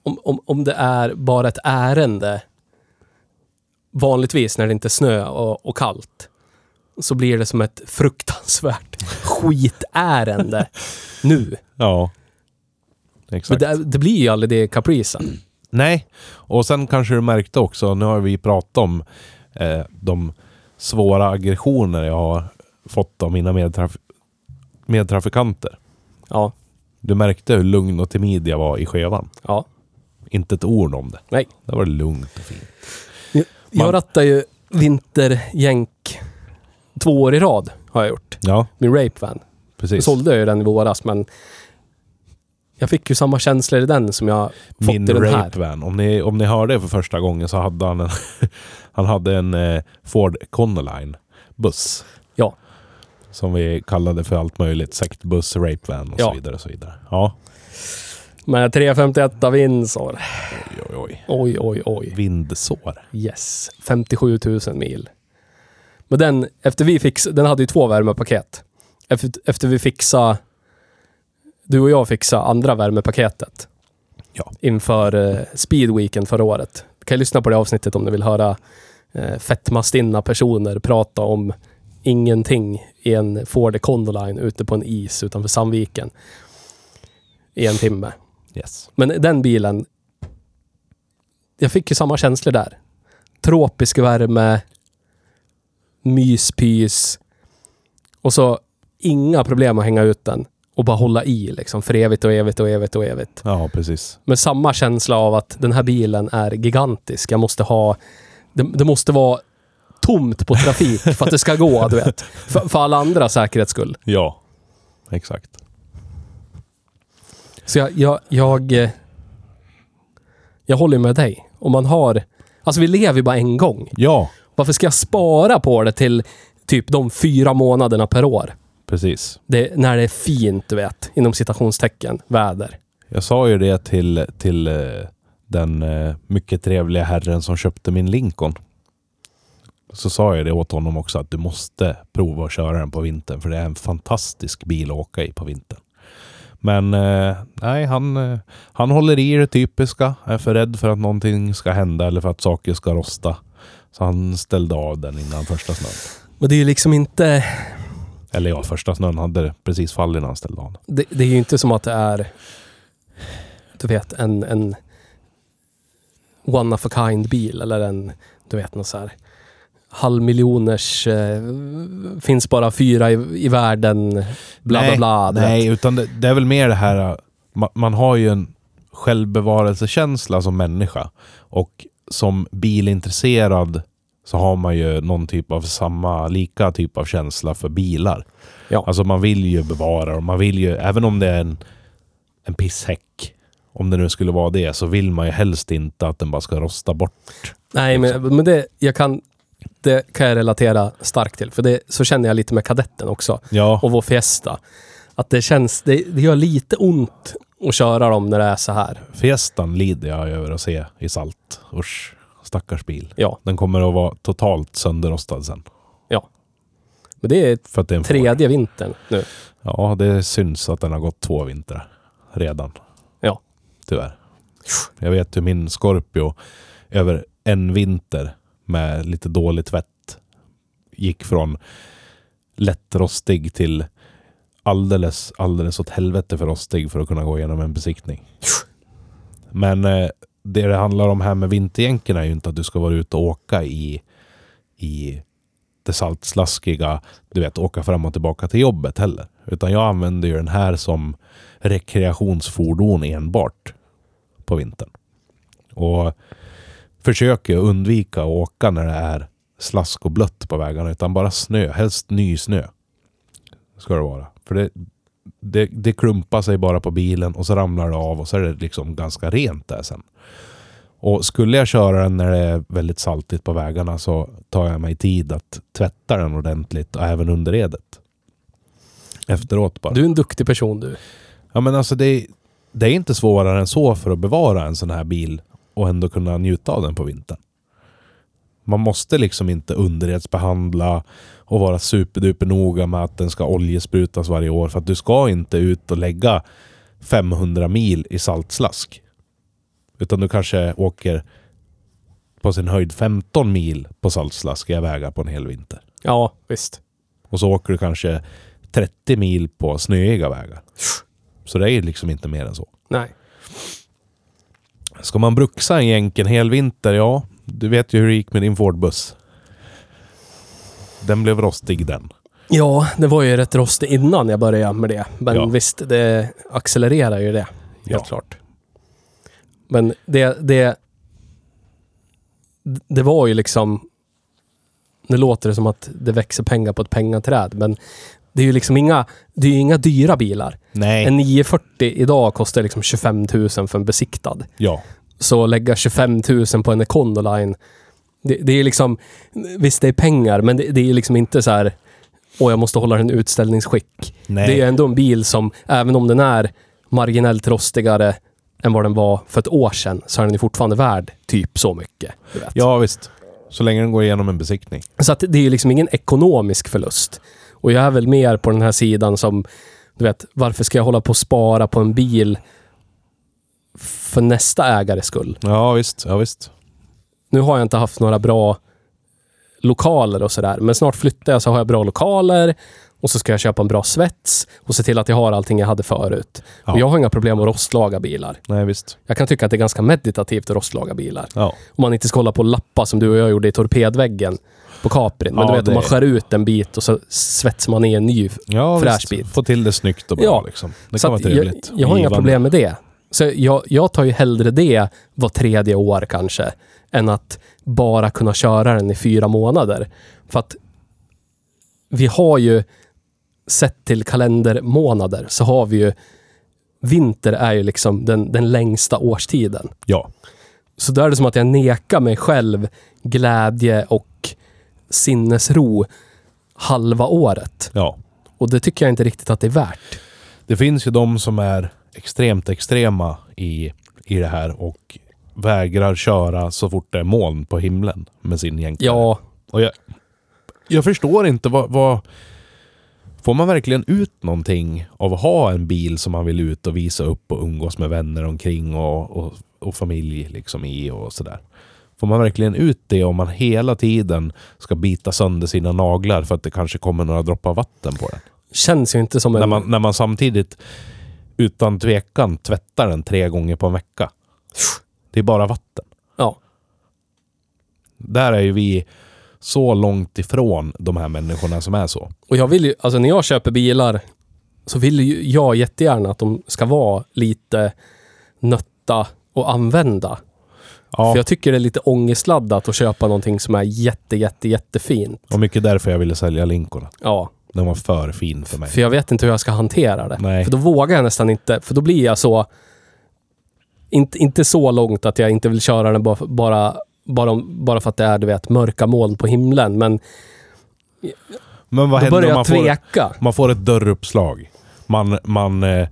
S2: Om, om, om det är bara ett ärende, vanligtvis när det inte är snö och, och kallt, så blir det som ett fruktansvärt skitärende nu.
S1: ja. Exakt.
S2: det, det blir ju aldrig det i Capricen.
S1: Nej, och sen kanske du märkte också, nu har vi pratat om eh, de svåra aggressioner jag har fått av mina medtraf- medtrafikanter.
S2: Ja,
S1: Du märkte hur lugn och timid jag var i skevan.
S2: ja.
S1: Inte ett ord om det.
S2: Nej.
S1: Det var lugnt och fint.
S2: Jag, jag rattar ju vinterjänk två år i rad, har jag gjort.
S1: Ja,
S2: Min Rape Van. Jag
S1: precis.
S2: sålde ju den i våras, men jag fick ju samma känslor i den som jag fått
S1: Min
S2: i den här.
S1: rape van. Om ni, om ni hörde det för första gången så hade han en, han hade en eh, Ford Econoline buss.
S2: Ja.
S1: Som vi kallade för allt möjligt. Sektbuss, rape van och
S2: Ja.
S1: så vidare. Och så vidare. Ja.
S2: Med 351 av Windsor.
S1: Oj, oj, oj.
S2: Oj, oj, oj.
S1: Vindsår.
S2: Yes. 57 000 mil. Men den, efter vi fix, den hade ju två värmepaket. Efter, efter vi fixade, du och jag fixade andra värmepaketet.
S1: Ja.
S2: Inför eh, Speedweeken förra året. Du kan lyssna på det avsnittet om du vill höra eh, fetmastinna personer prata om ingenting i en Ford Econoline ute på en is utanför Sandviken. I en timme.
S1: Yes.
S2: Men den bilen, jag fick ju samma känslor där. Tropisk värme, myspys och så inga problem att hänga ut den och bara hålla i liksom för evigt och evigt och evigt och evigt.
S1: Ja, precis.
S2: Men samma känsla av att den här bilen är gigantisk. Jag måste ha... Det, det måste vara tomt på trafik för att det ska gå, du vet. För, för alla andra säkerhets skull.
S1: Ja. Exakt.
S2: Så jag, jag, jag, eh, jag håller med dig. Om man har... Alltså vi lever ju bara en gång.
S1: Ja,
S2: Varför ska jag spara på det till typ de fyra månaderna per år?
S1: precis.
S2: Det, när det är fint, du vet. Inom citationstecken, väder.
S1: Jag sa ju det till, till eh, den eh, mycket trevliga herren som köpte min Lincoln. Så sa jag det åt honom också att du måste prova att köra den på vintern för det är en fantastisk bil att åka i på vintern. Men eh, nej, han, eh, han håller i det typiska. Är för rädd för att någonting ska hända eller för att saker ska rosta. Så han ställde av den innan första snön.
S2: Men det är ju liksom inte...
S1: Eller ja, första snön hade precis fallit när han ställde av.
S2: Det, det är ju inte som att det är, du vet, en, en one of a kind bil eller en, du vet, någon så här halvmiljoners, eh, finns bara fyra i, i världen, bla bla
S1: nej,
S2: bla. du
S1: Nej, utan det, det är väl mer det här... äh, Man, man har ju en självbevarelsekänsla som människa. Och som bilintresserad så har man ju någon typ av samma, lika typ av känsla för bilar.
S2: Ja.
S1: Alltså man vill ju bevara dem. Man vill ju, även om det är en, en pisshäck, om det nu skulle vara det, så vill man ju helst inte att den bara ska rosta bort.
S2: Nej, men, men det, jag kan, det kan jag relatera starkt till. För det, så känner jag lite med kadetten också.
S1: Ja,
S2: Och vår Fiesta. Att det känns, det, det gör lite ont att köra dem när det är så här.
S1: Fiestan lider jag över att se i salt. Usch, stackars bil.
S2: Ja,
S1: Den kommer att vara totalt sönderrostad sen.
S2: ja. Men det är
S1: För att det är en Ford.
S2: tredje vintern nu.
S1: Ja, det syns att den har gått två vintrar redan.
S2: Ja.
S1: Tyvärr. Jag vet hur min Scorpio över en vinter med lite dålig tvätt gick från lättrostig till alldeles, alldeles åt helvete för rostig för att kunna gå igenom en besiktning. Men eh, det det handlar om här med vinterjänken är ju inte att du ska vara ute och åka i, i det saltslaskiga, du vet, åka fram och tillbaka till jobbet heller. Utan jag använder ju den här som rekreationsfordon enbart på vintern. Och försöker undvika att åka när det är slask och blött på vägarna, utan bara snö, helst ny snö. Ska det vara. För det, det, det klumpar sig bara på bilen och så ramlar det av och så är det liksom ganska rent där sen. Och skulle jag köra den när det är väldigt saltigt på vägarna så tar jag mig tid att tvätta den ordentligt och även underredet. Efteråt bara.
S2: Du är en duktig person du.
S1: Ja men alltså det, det är inte svårare än så för att bevara en sån här bil och ändå kunna njuta av den på vintern. Man måste liksom inte underredsbehandla och vara superduper noga med att den ska oljesprutas varje år. För att du ska inte ut och lägga 500 mil i saltslask. Utan du kanske åker på sin höjd 15 mil på saltslaskiga vägar på en hel vinter.
S2: Ja, visst.
S1: Och så åker du kanske 30 mil på snöiga vägar. Så det är liksom inte mer än så.
S2: Nej.
S1: Ska man bruxa en jänk en hel vinter? Ja, du vet ju hur det gick med din Ford-buss. Den blev rostig den.
S2: Ja, det var ju rätt rostig innan jag började med det. Men
S1: Ja.
S2: visst, det accelererar ju det. Helt
S1: Ja.
S2: klart. Men det, det... Det var ju liksom... Nu låter det som att det växer pengar på ett pengaträd, men det är ju liksom inga, det är inga dyra bilar.
S1: Nej.
S2: En 940 idag kostar liksom 25 000 för en besiktad.
S1: Ja.
S2: Så lägga 25 000 på en Econoline, det, det är liksom... Visst, det är pengar, men det, det är liksom inte så här... Åh, jag måste hålla den i utställningsskick.
S1: Nej.
S2: Det är ändå en bil som, även om den är marginellt rostigare än vad den var för ett år sedan, så är den ju fortfarande värd typ så mycket.
S1: Ja, visst. Så länge den går igenom en besiktning.
S2: Så att det är ju liksom ingen ekonomisk förlust. Och jag är väl mer på den här sidan som, du vet, varför ska jag hålla på och spara på en bil för nästa ägares skull?
S1: Ja, visst. Ja, visst.
S2: Nu har jag inte haft några bra lokaler och sådär, men snart flyttar jag så har jag bra lokaler och så ska jag köpa en bra svets och se till att jag har allting jag hade förut.
S1: Ja.
S2: Och jag har inga problem att rostlaga bilar.
S1: Nej, visst.
S2: Jag kan tycka att det är ganska meditativt att rostlaga bilar.
S1: Ja.
S2: Om man inte ska hålla på och lappa som du och jag gjorde i torpedväggen på Caprin. Men
S1: Ja,
S2: du vet, om man skär ut en bit och så svetsar man i en ny.
S1: Ja,
S2: Fräsch
S1: visst.
S2: bit.
S1: Få till det snyggt och bra
S2: Ja.
S1: liksom. Det
S2: Så
S1: kan vara
S2: att jag,
S1: trevligt.
S2: jag har inga problem med det. Så jag, jag tar ju hellre det var tredje år kanske, än att bara kunna köra den i fyra månader. För att vi har ju, sett till kalendermånader, så har vi ju Vinter är ju liksom den, den längsta årstiden.
S1: Ja.
S2: Så då är det som att jag nekar mig själv glädje och sinnesro halva året.
S1: Ja.
S2: Och det tycker jag inte riktigt att det är värt.
S1: Det finns ju de som är extremt extrema i, i det här och vägrar köra så fort det är moln på himlen med sin jänkare.
S2: Ja,
S1: Och jag, jag förstår inte vad, vad... Får man verkligen ut någonting av att ha en bil som man vill ut och visa upp och umgås med vänner omkring och, och, och familj liksom i och sådär? Får man verkligen ut det om man hela tiden ska bita sönder sina naglar för att det kanske kommer några droppar vatten på den?
S2: känns ju inte som en...
S1: När, man, när man samtidigt utan tvekan tvättar den tre gånger på en vecka. Det är bara vatten.
S2: Ja.
S1: Där är ju vi så långt ifrån de här människorna som är så.
S2: Och jag vill ju, alltså när jag köper bilar så vill ju jag jättegärna att de ska vara lite nötta och använda.
S1: Ja,
S2: För jag tycker det är lite ångestladdat att köpa någonting som är jätte, jätte, jättefint.
S1: och mycket därför jag ville sälja Lincoln.
S2: Ja,
S1: Den var för fin för mig.
S2: för jag vet inte hur jag ska hantera det.
S1: Nej.
S2: För då vågar jag nästan inte, för då blir jag så... Inte, inte så långt att jag inte vill köra den bara, bara, bara, för att det är, du vet, mörka moln på himlen. Men
S1: Men vad
S2: då
S1: händer om man får,
S2: tveka.
S1: man får ett dörruppslag? Man, man eh,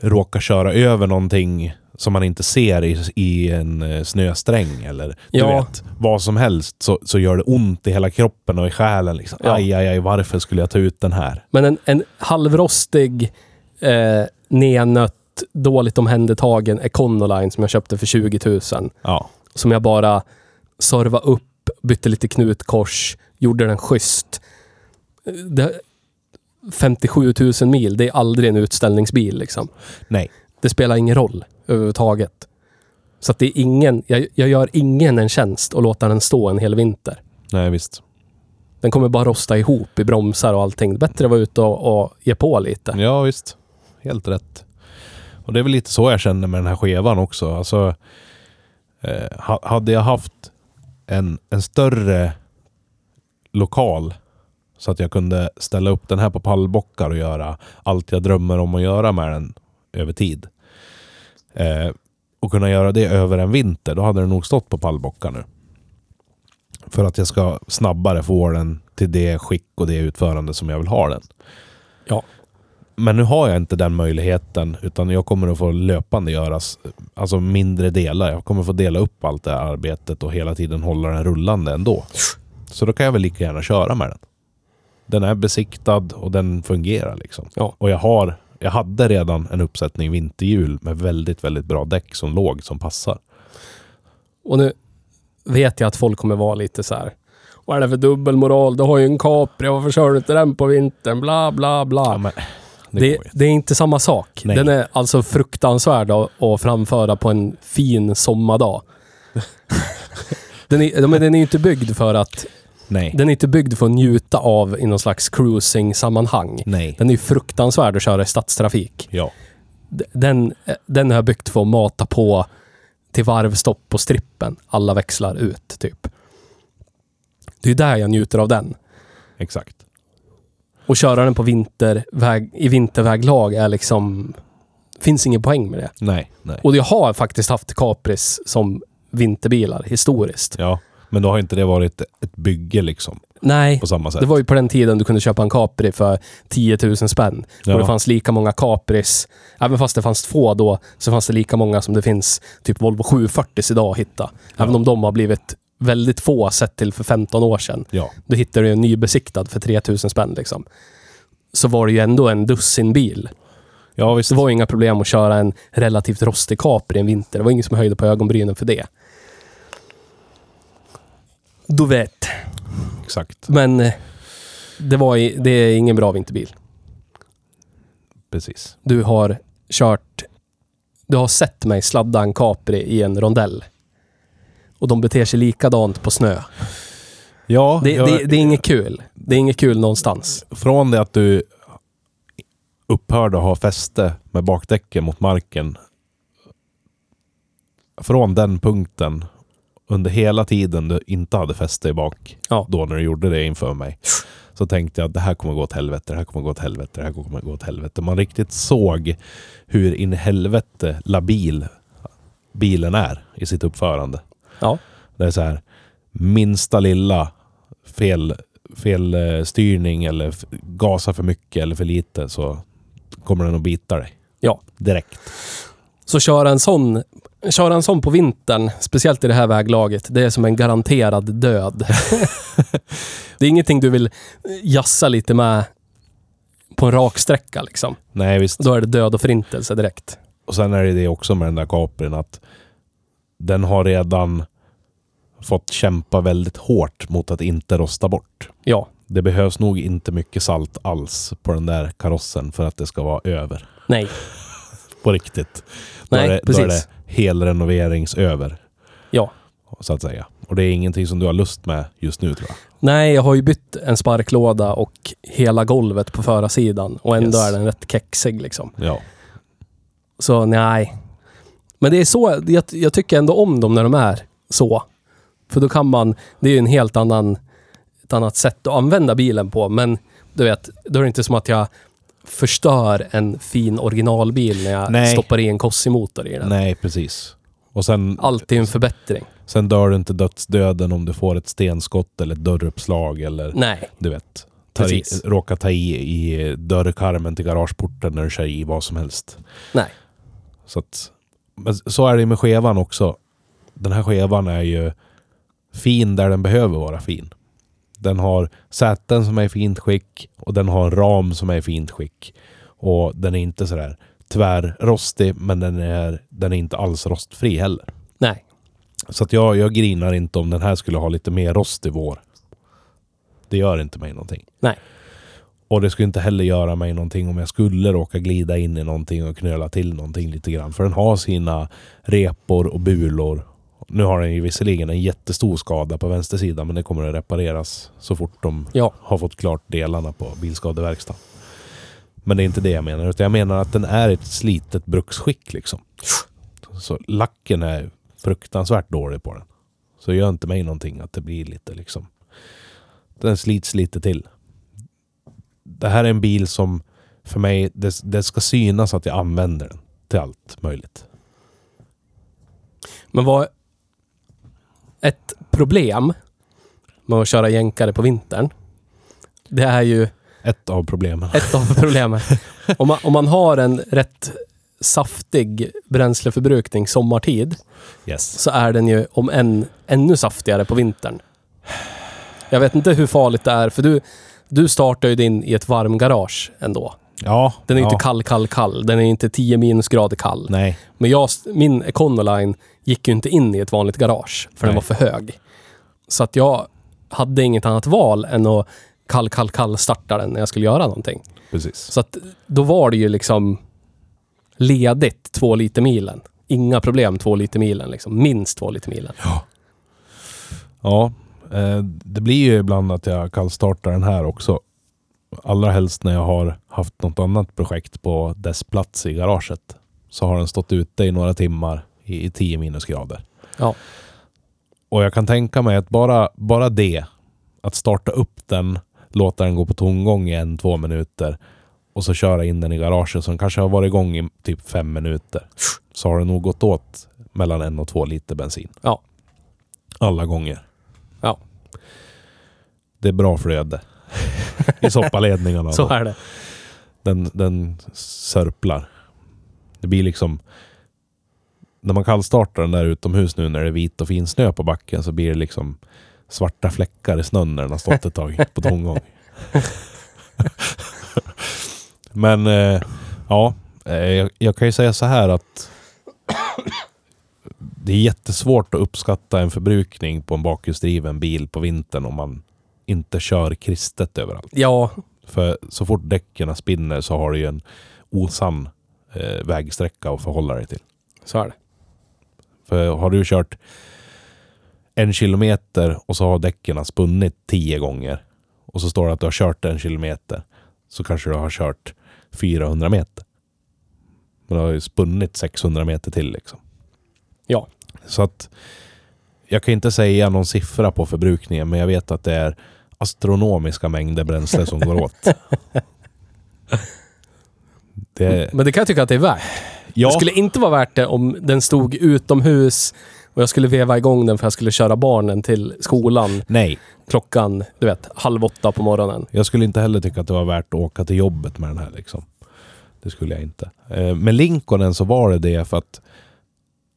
S1: råkar köra över någonting som man inte ser i, i en eh, snösträng eller
S2: Ja.
S1: vet, vad som helst så, så gör det ont i hela kroppen och i själen. Liksom.
S2: Ja.
S1: Aj, aj, aj, varför skulle jag ta ut den här?
S2: Men en, en halvrostig, eh, nenött, dåligt omhändertagen Econoline som jag köpte för 20 000.
S1: Ja,
S2: Som jag bara serva upp, bytte lite knutkors, gjorde den schysst. Det, 57 000 mil, det är aldrig en utställningsbil liksom.
S1: nej.
S2: Det spelar ingen roll överhuvudtaget. Så att det är ingen, jag, jag gör ingen en tjänst och låta den stå en hel vinter.
S1: Nej, visst.
S2: Den kommer bara rosta ihop i bromsar och allting. Bättre att vara ute och, och ge på lite.
S1: Ja, visst. Helt rätt. Och det är väl lite så jag känner med den här skevan också. Alltså, eh, ha- hade jag haft en, en större lokal så att jag kunde ställa upp den här på pallbockar och göra allt jag drömmer om att göra med den över tid. Eh, och kunna göra det över en vinter, då hade den nog stått på pallbockar nu. För att jag ska snabbare få den till det skick och det utförande som jag vill ha den.
S2: Ja.
S1: Men nu har jag inte den möjligheten utan jag kommer att få löpande göras alltså mindre delar. Jag kommer få dela upp allt det här arbetet och hela tiden hålla den rullande ändå. Så då kan jag väl lika gärna köra med den. Den är besiktad och den fungerar liksom.
S2: Ja.
S1: Och jag har, jag hade redan en uppsättning vinterhjul med väldigt, väldigt bra däck som låg som passar.
S2: Och nu vet jag att folk kommer vara lite så här. Vad är det för dubbelmoral? Du har ju en Capri, varför kör du inte den på vintern? Bla, bla, bla.
S1: Ja, men, det,
S2: det, det är inte samma sak.
S1: Nej.
S2: Den är alltså fruktansvärd att, att framföra på en fin sommardag. den, är, men den är inte byggd för att...
S1: Nej.
S2: Den är inte byggd för att njuta av i någon slags cruising-sammanhang.
S1: Nej.
S2: Den är ju fruktansvärd att köra i stadstrafik.
S1: Ja.
S2: Den, den har jag byggt för att mata på till varvstopp på strippen. Alla växlar ut, typ. Det är där jag njuter av den.
S1: Exakt.
S2: Och köra den på vinterväg, i vinterväglag är liksom... Finns ingen poäng med det.
S1: Nej. Nej.
S2: Och jag har faktiskt haft Capris som vinterbilar historiskt.
S1: Ja. Men då har inte det varit ett bygge liksom.
S2: Nej,
S1: På samma sätt.
S2: det var ju på den tiden du kunde köpa en Capri för 10 000 spänn.
S1: Ja.
S2: Och det fanns lika många Capris, även fast det fanns två då, så fanns det lika många som det finns typ Volvo 740 idag att hitta. Även
S1: Ja.
S2: om de har blivit väldigt få sett till för 15 år sedan.
S1: Ja.
S2: Då hittade du en nybesiktad för 3 000 spänn liksom. Så var det ju ändå en dussinbil.
S1: Ja, visst.
S2: Det var ju inga problem att köra en relativt rostig Capri en vinter. Det var ingen som höjde på ögonbrynen för det. Du vet.
S1: Exakt.
S2: Men eh, det, var i, det är ingen bra vinterbil.
S1: Precis.
S2: Du har kört... Du har sett mig sladda en Capri i en rondell. Och de beter sig likadant på snö.
S1: Ja,
S2: Det,
S1: jag,
S2: det, det är inget kul. Det är inget kul någonstans.
S1: från det att du upphörde att ha fäste med bakdäcken mot marken. Från den punkten under hela tiden du inte hade fäste i bak,
S2: Ja.
S1: då när du gjorde det inför mig, så tänkte jag att det här kommer gå åt helvete, det här kommer gå åt helvete, det här kommer gå åt helvete. Man riktigt såg hur in i helvete labil bilen är i sitt uppförande.
S2: Ja.
S1: Det är så här minsta lilla fel, fel styrning eller gasa för mycket eller för lite så kommer den att bita dig.
S2: Ja.
S1: Direkt.
S2: Så köra en sån, köra en sån på vintern, speciellt i det här väglaget, det är som en garanterad död. det är ingenting du vill jassa lite med på en rak sträcka liksom.
S1: Nej visst.
S2: Då är det död och förintelse direkt.
S1: Och sen är det det också med den där Caprin att den har redan fått kämpa väldigt hårt mot att inte rosta bort.
S2: Ja.
S1: Det behövs nog inte mycket salt alls på den där karossen för att det ska vara över.
S2: Nej.
S1: På riktigt. Då
S2: Nej,
S1: är det, då är
S2: precis.
S1: det helrenoveringsöver.
S2: Ja.
S1: Så att säga. Och det är ingenting som du har lust med just nu tror jag.
S2: Nej, jag har ju bytt en sparklåda och hela golvet på förarsidan. Och ändå
S1: Yes.
S2: är den rätt kexig liksom.
S1: Ja.
S2: Så nej. Men det är så, jag, jag tycker ändå om dem när de är så. För då kan man, det är ju en helt annan, ett annat sätt att använda bilen på. Men du vet, då är det inte som att jag förstör en fin originalbil när jag
S1: Nej.
S2: stoppar i en Cossi-motor i den.
S1: Nej, precis. Och sen,
S2: Alltid en förbättring.
S1: sen dör du inte dödsdöden om du får ett stenskott eller ett dörruppslag eller
S2: Nej,
S1: du vet. Tar i,
S2: Precis.
S1: råkar ta i i dörrkarmen till garageporten när du kör i vad som helst.
S2: nej.
S1: Så, att, men så är det med skevan också. Den här skevan är ju fin där den behöver vara fin. Den har säten som är i fint skick och den har en ram som är i fint skick. Och den är inte sådär tvärrostig men den är, den är inte alls rostfri heller.
S2: Nej.
S1: Så att jag, jag grinar inte om den här skulle ha lite mer rost i vår. Det gör inte mig någonting.
S2: Nej.
S1: Och det skulle inte heller göra mig någonting om jag skulle råka glida in i någonting och knöla till någonting lite grann. För den har sina repor och bulor. Nu har den ju visserligen en jättestor skada på vänster sida men det kommer att repareras så fort de
S2: Ja.
S1: har fått klart delarna på bilskadeverkstan. Men det är inte det jag menar. Utan jag menar att den är ett slitet bruksskick liksom. Så lacken är fruktansvärt dålig på den. Så gör inte mig någonting att det blir lite liksom... Den slits lite till. Det här är en bil som för mig, det, det ska synas att jag använder den till allt möjligt.
S2: Men vad... Ett problem med att köra jänkare på vintern, det är ju
S1: Ett av problemen.
S2: ett av problemen. Om man, om man har en rätt saftig bränsleförbrukning sommartid,
S1: Yes.
S2: så är den ju om än ännu saftigare på vintern. Jag vet inte hur farligt det är, för du, du startar ju din i ett varmgarage ändå.
S1: Ja.
S2: Den är
S1: ja.
S2: inte kall, kall, kall. Den är inte 10 minusgrader kall.
S1: Nej.
S2: Men jag, min Econoline gick ju inte in i ett vanligt garage, för den
S1: Nej.
S2: var för hög. Så att jag hade inget annat val än att kall, kall, kall starta den när jag skulle göra någonting.
S1: Precis.
S2: Så att då var det ju liksom ledigt två liter milen. Inga problem två liter milen liksom. Minst två liter milen.
S1: Ja. Eh, det blir ju ibland att jag kallstartar den här också. Allra helst när jag har haft något annat projekt på dess plats i garaget. Så har den stått ute i några timmar i, i 10 minusgrader.
S2: Ja.
S1: Och jag kan tänka mig att bara, bara det, att starta upp den, låta den gå på tomgång i en, två minuter och så köra in den i garaget som kanske har varit igång i typ fem minuter. Så har det nog gått åt mellan en och två liter bensin.
S2: Ja.
S1: Alla gånger.
S2: Ja.
S1: Det är bra flöde i soppaledningarna.
S2: Så är det.
S1: den, den sörplar. Det blir liksom... När man kallstartar den där utomhus nu när det är vit och fin snö på backen så blir det liksom svarta fläckar i snön när den har stått ett tag på tomgång. Men eh, ja, eh, jag, jag kan ju säga så här att det är jättesvårt att uppskatta en förbrukning på en bakhjulsdriven bil på vintern om man inte kör kristet överallt.
S2: Ja,
S1: För så fort däcken spinner så har du ju en osann eh, vägsträcka att förhålla dig till.
S2: så är det.
S1: För har du kört en kilometer och så har däcken spunnit tio gånger och så står det att du har kört en kilometer så kanske du har kört 400 meter. Men du har ju spunnit 600 meter till liksom.
S2: Ja.
S1: Så att jag kan inte säga någon siffra på förbrukningen men jag vet att det är astronomiska mängder bränsle som går åt. Det,
S2: Men det kan jag tycka att det är värt.
S1: Ja,
S2: Det skulle inte vara värt det om den stod utomhus och jag skulle veva igång den för jag skulle köra barnen till skolan
S1: nej.
S2: klockan, du vet, halv åtta på morgonen.
S1: Jag skulle inte heller tycka att det var värt att åka till jobbet med den här. Liksom. Det skulle jag inte. Eh, Med Lincolnen så var det det för att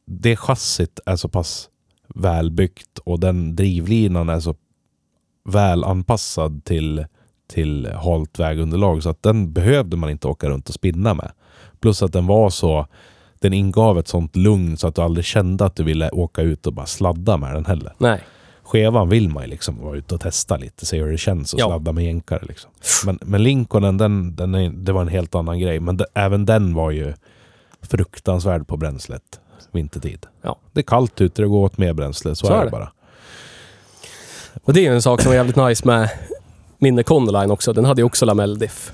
S1: det chassit är så pass välbyggt och den drivlinan är så väl anpassad till, till halt vägunderlag så att den behövde man inte åka runt och spinna med. Plus att den var så den ingav ett sånt lugn så att du aldrig kände att du ville åka ut och bara sladda med den heller.
S2: Nej.
S1: Skevan vill man ju liksom vara ute och testa lite, se hur det känns och
S2: Ja.
S1: sladda med jänkare. Liksom. Men, men Lincolnen, den, den är, det var en helt annan grej. Men det, även den var ju fruktansvärd på bränslet vintertid.
S2: Ja.
S1: Det är kallt ute, det går åt mer bränsle. Så,
S2: Så är
S1: det
S2: det.
S1: bara.
S2: Och det är ju en sak som är jävligt nice med min Econoline också. Den hade ju också lamelldiff.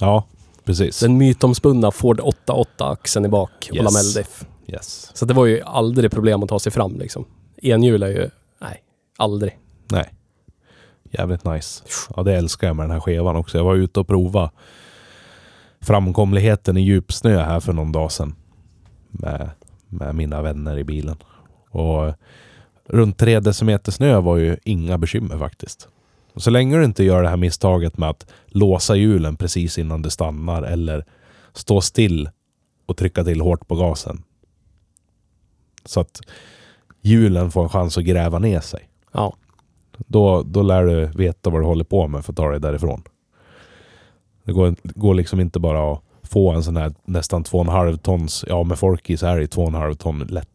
S1: Ja, precis.
S2: Den mytomspunna Ford 88-axeln i bak och
S1: Yes.
S2: lamelldiff.
S1: Yes.
S2: Så det var ju aldrig problem att ta sig fram liksom. Enhjul är ju, nej, aldrig.
S1: Nej. Jävligt nice. Ja, det älskar jag med den här skevan också. Jag var ute och prova framkomligheten i djupsnö här för någon dag sedan. Med, med mina vänner i bilen. Och runt 3 decimeter snö var ju inga bekymmer faktiskt. Så länge du inte gör det här misstaget med att låsa hjulen precis innan du stannar eller stå still och trycka till hårt på gasen. Så att hjulen får en chans att gräva ner sig.
S2: Ja.
S1: Då, då lär du veta vad du håller på med för att ta dig därifrån. Det går, går liksom inte bara att få en sån här nästan 2,5 tons, ja med folk i så här i 2,5 ton lätt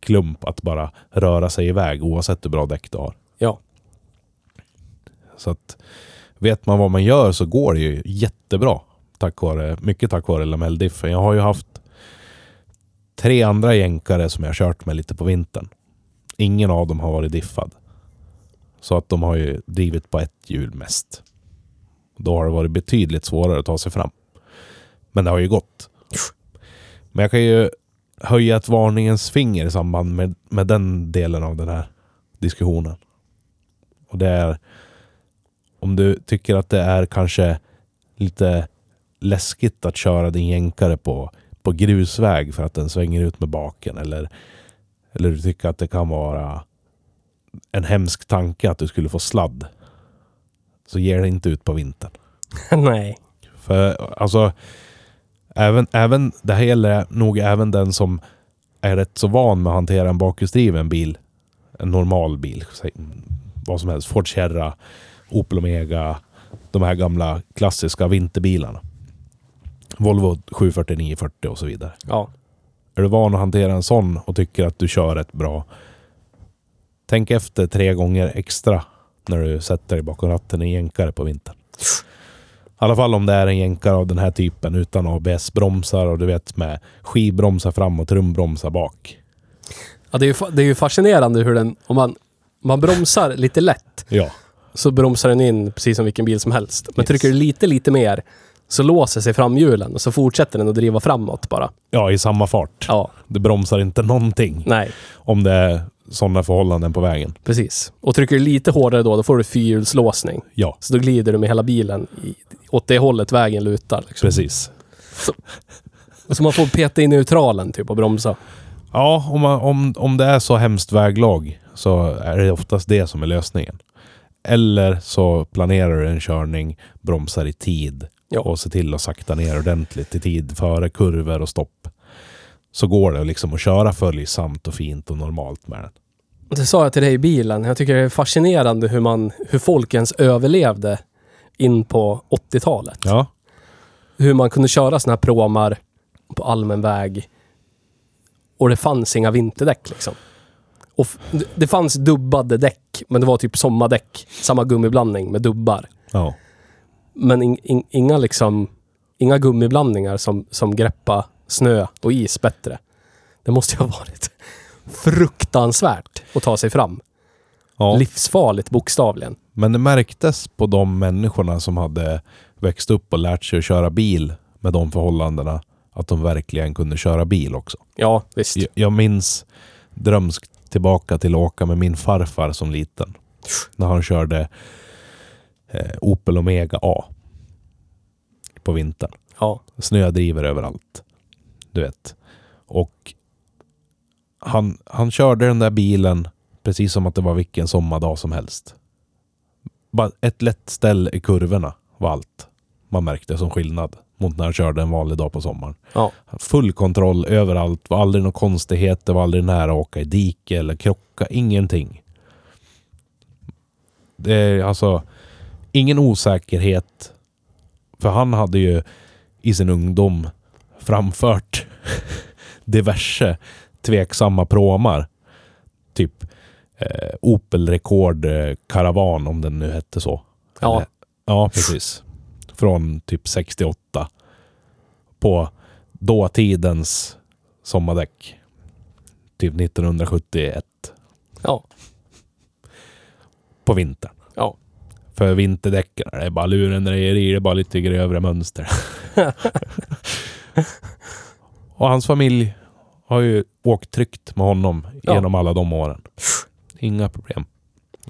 S1: klump att bara röra sig iväg oavsett hur bra däck du har.
S2: Ja.
S1: Så att vet man vad man gör så går det ju jättebra. Tack vare, mycket tack vare lamelldiffen. Jag har ju haft tre andra jänkare som jag kört med lite på vintern. Ingen av dem har varit diffad. Så att de har ju drivit på ett hjul mest. Då har det varit betydligt svårare att ta sig fram. Men det har ju gått. Men jag kan ju höja ett varningens finger i samband med, med den delen av den här diskussionen. Och det är om du tycker att det är kanske lite läskigt att köra din jänkare på, på grusväg för att den svänger ut med baken eller eller du tycker att det kan vara en hemsk tanke att du skulle få sladd, så ger det inte ut på vintern.
S2: Nej.
S1: För alltså, även, även, det här gäller nog även den som är rätt så van med att hantera en bakhjulsdriven bil. En normal bil. Vad som helst. Ford Sierra, Opel Omega. De här gamla klassiska vinterbilarna. Volvo 74940 och så vidare.
S2: Ja.
S1: Är du van att hantera en sån och tycker att du kör rätt bra. Tänk efter tre gånger extra när du sätter dig bakom ratten i en jänkare på vintern. I alla fall om det är en jänkare av den här typen utan ABS-bromsar och du vet med skivbromsar fram och trumbromsar bak.
S2: ja det, är ju, det är ju fascinerande hur den... Om man, man bromsar lite lätt
S1: Ja.
S2: Så bromsar den in precis som vilken bil som helst. Men trycker du lite, lite mer så låser sig framhjulen och så fortsätter den att driva framåt bara.
S1: Ja, i samma fart.
S2: Ja,
S1: Det bromsar inte någonting
S2: nej,
S1: om det är sådana förhållanden på vägen.
S2: precis. Och trycker du lite hårdare då, då får du fyrhjulslåsning.
S1: Ja,
S2: Så då glider du med hela bilen i, åt det hållet vägen lutar. Liksom.
S1: precis.
S2: Så man får peta i neutralen typ och bromsa.
S1: Ja, om, man, om, om det är så hemskt väglag så är det oftast det som är lösningen. Eller så planerar du en körning, bromsar i tid
S2: Ja.
S1: och ser till att sakta ner ordentligt i tid före kurvor och stopp. Så går det liksom att köra följsamt och fint och normalt med den.
S2: Det sa jag till dig i bilen. Jag tycker det är fascinerande hur, man, hur folk ens överlevde in på 80-talet.
S1: Ja,
S2: Hur man kunde köra såna här pråmar på allmän väg och det fanns inga vinterdäck liksom. Och det fanns dubbade däck, men det var typ sommardäck. Samma gummiblandning med dubbar.
S1: ja.
S2: Men in, in, inga liksom... Inga gummiblandningar som, som greppa snö och is bättre. Det måste ju ha varit fruktansvärt att ta sig fram.
S1: ja.
S2: Livsfarligt bokstavligen.
S1: Men det märktes på de människorna som hade växt upp och lärt sig att köra bil med de förhållandena att de verkligen kunde köra bil också.
S2: Ja, visst.
S1: Jag, jag minns drömskt tillbaka till att åka med min farfar som liten. När han körde eh, Opel Omega A. På vintern.
S2: Ja.
S1: Snödriver överallt. Du vet. Och han, han körde den där bilen precis som att det var vilken sommardag som helst. Bara ett lätt ställ i kurvorna var allt man märkte som skillnad mot när han körde en vanlig dag på sommaren.
S2: Ja.
S1: Full kontroll överallt, var aldrig någon konstighet, det var aldrig nära att åka i dike eller krocka, ingenting. Det är alltså ingen osäkerhet. För han hade ju i sin ungdom framfört diverse tveksamma pråmar. Typ eh, Opel Rekord eh, Caravan om den nu hette så.
S2: Ja.
S1: Eller- ja, precis. Från typ 68. På dåtidens sommardäck. Typ 1971.
S2: Ja.
S1: På vintern.
S2: Ja.
S1: För vinterdäcken, det är bara lurendrejeri, det är bara lite grövre mönster. och hans familj har ju åkt tryggt med honom
S2: Ja.
S1: genom alla de åren. Inga problem.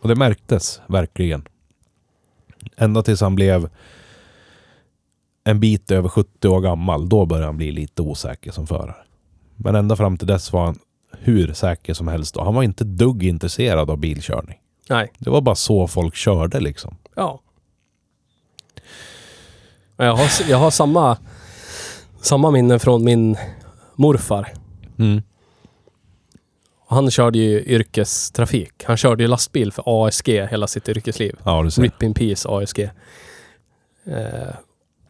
S1: Och det märktes verkligen. Ända tills han blev en bit över 70 år gammal. Då började han bli lite osäker som förare. Men ända fram till dess var han hur säker som helst. Och han var inte dugg intresserad av bilkörning.
S2: Nej.
S1: Det var bara så folk körde liksom.
S2: Ja. Jag har, jag har samma, samma minnen från min morfar.
S1: Mm.
S2: Han körde ju yrkestrafik. Han körde ju lastbil för ASG hela sitt yrkesliv.
S1: Ja, du ser.
S2: Rip in peace ASG. Eh,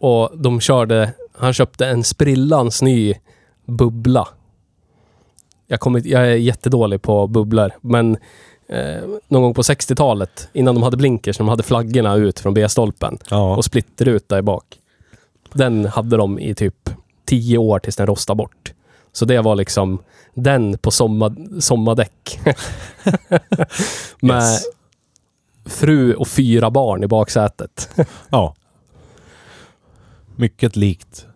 S2: och de körde... Han köpte en sprillans ny bubbla. Jag, kommer, jag är jättedålig på bubblor, men eh, någon gång på 60-talet, innan de hade blinkers, de hade flaggorna ut från B-stolpen
S1: Ja.
S2: och splitterruta i bak. Den hade de i typ 10 år tills den rostade bort. Så det var liksom den på sommar, sommardäck. Med
S1: Yes.
S2: fru och fyra barn i baksätet.
S1: ja. Mycket likt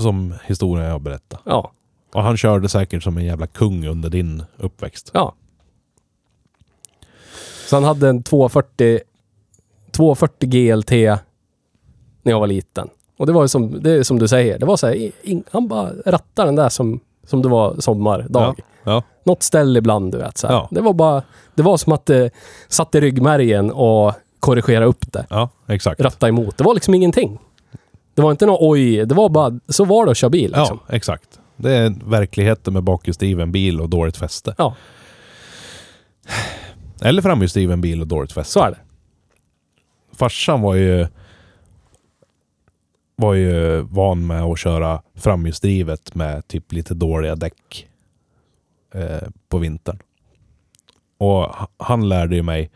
S1: som historien jag berättade.
S2: Ja,
S1: Och han körde säkert som en jävla kung under din uppväxt.
S2: ja. Så han hade en 240, 240 GLT när jag var liten. Och det var ju som, det som du säger, det var så här, in, han bara rattade den där som, som det var sommardag.
S1: Ja. Ja.
S2: Något ställe ibland, du vet. Så.
S1: Ja.
S2: Det var bara... Det var som att det satt i ryggmärgen och korrigera upp det.
S1: ja, exakt.
S2: Ratta emot. Det var liksom ingenting. Det var inte något oj. Det var bara... Så var det att köra bil liksom.
S1: Ja, exakt. Det är verkligheten med bakhjulsdriven bil och dåligt fäste.
S2: Ja,
S1: Eller framhjulsdriven bil och dåligt fäste.
S2: så är det.
S1: Farsan var ju var ju van med att köra framhjulsdrivet med typ lite dåliga däck eh, på vintern. Och ha- han lärde ju mig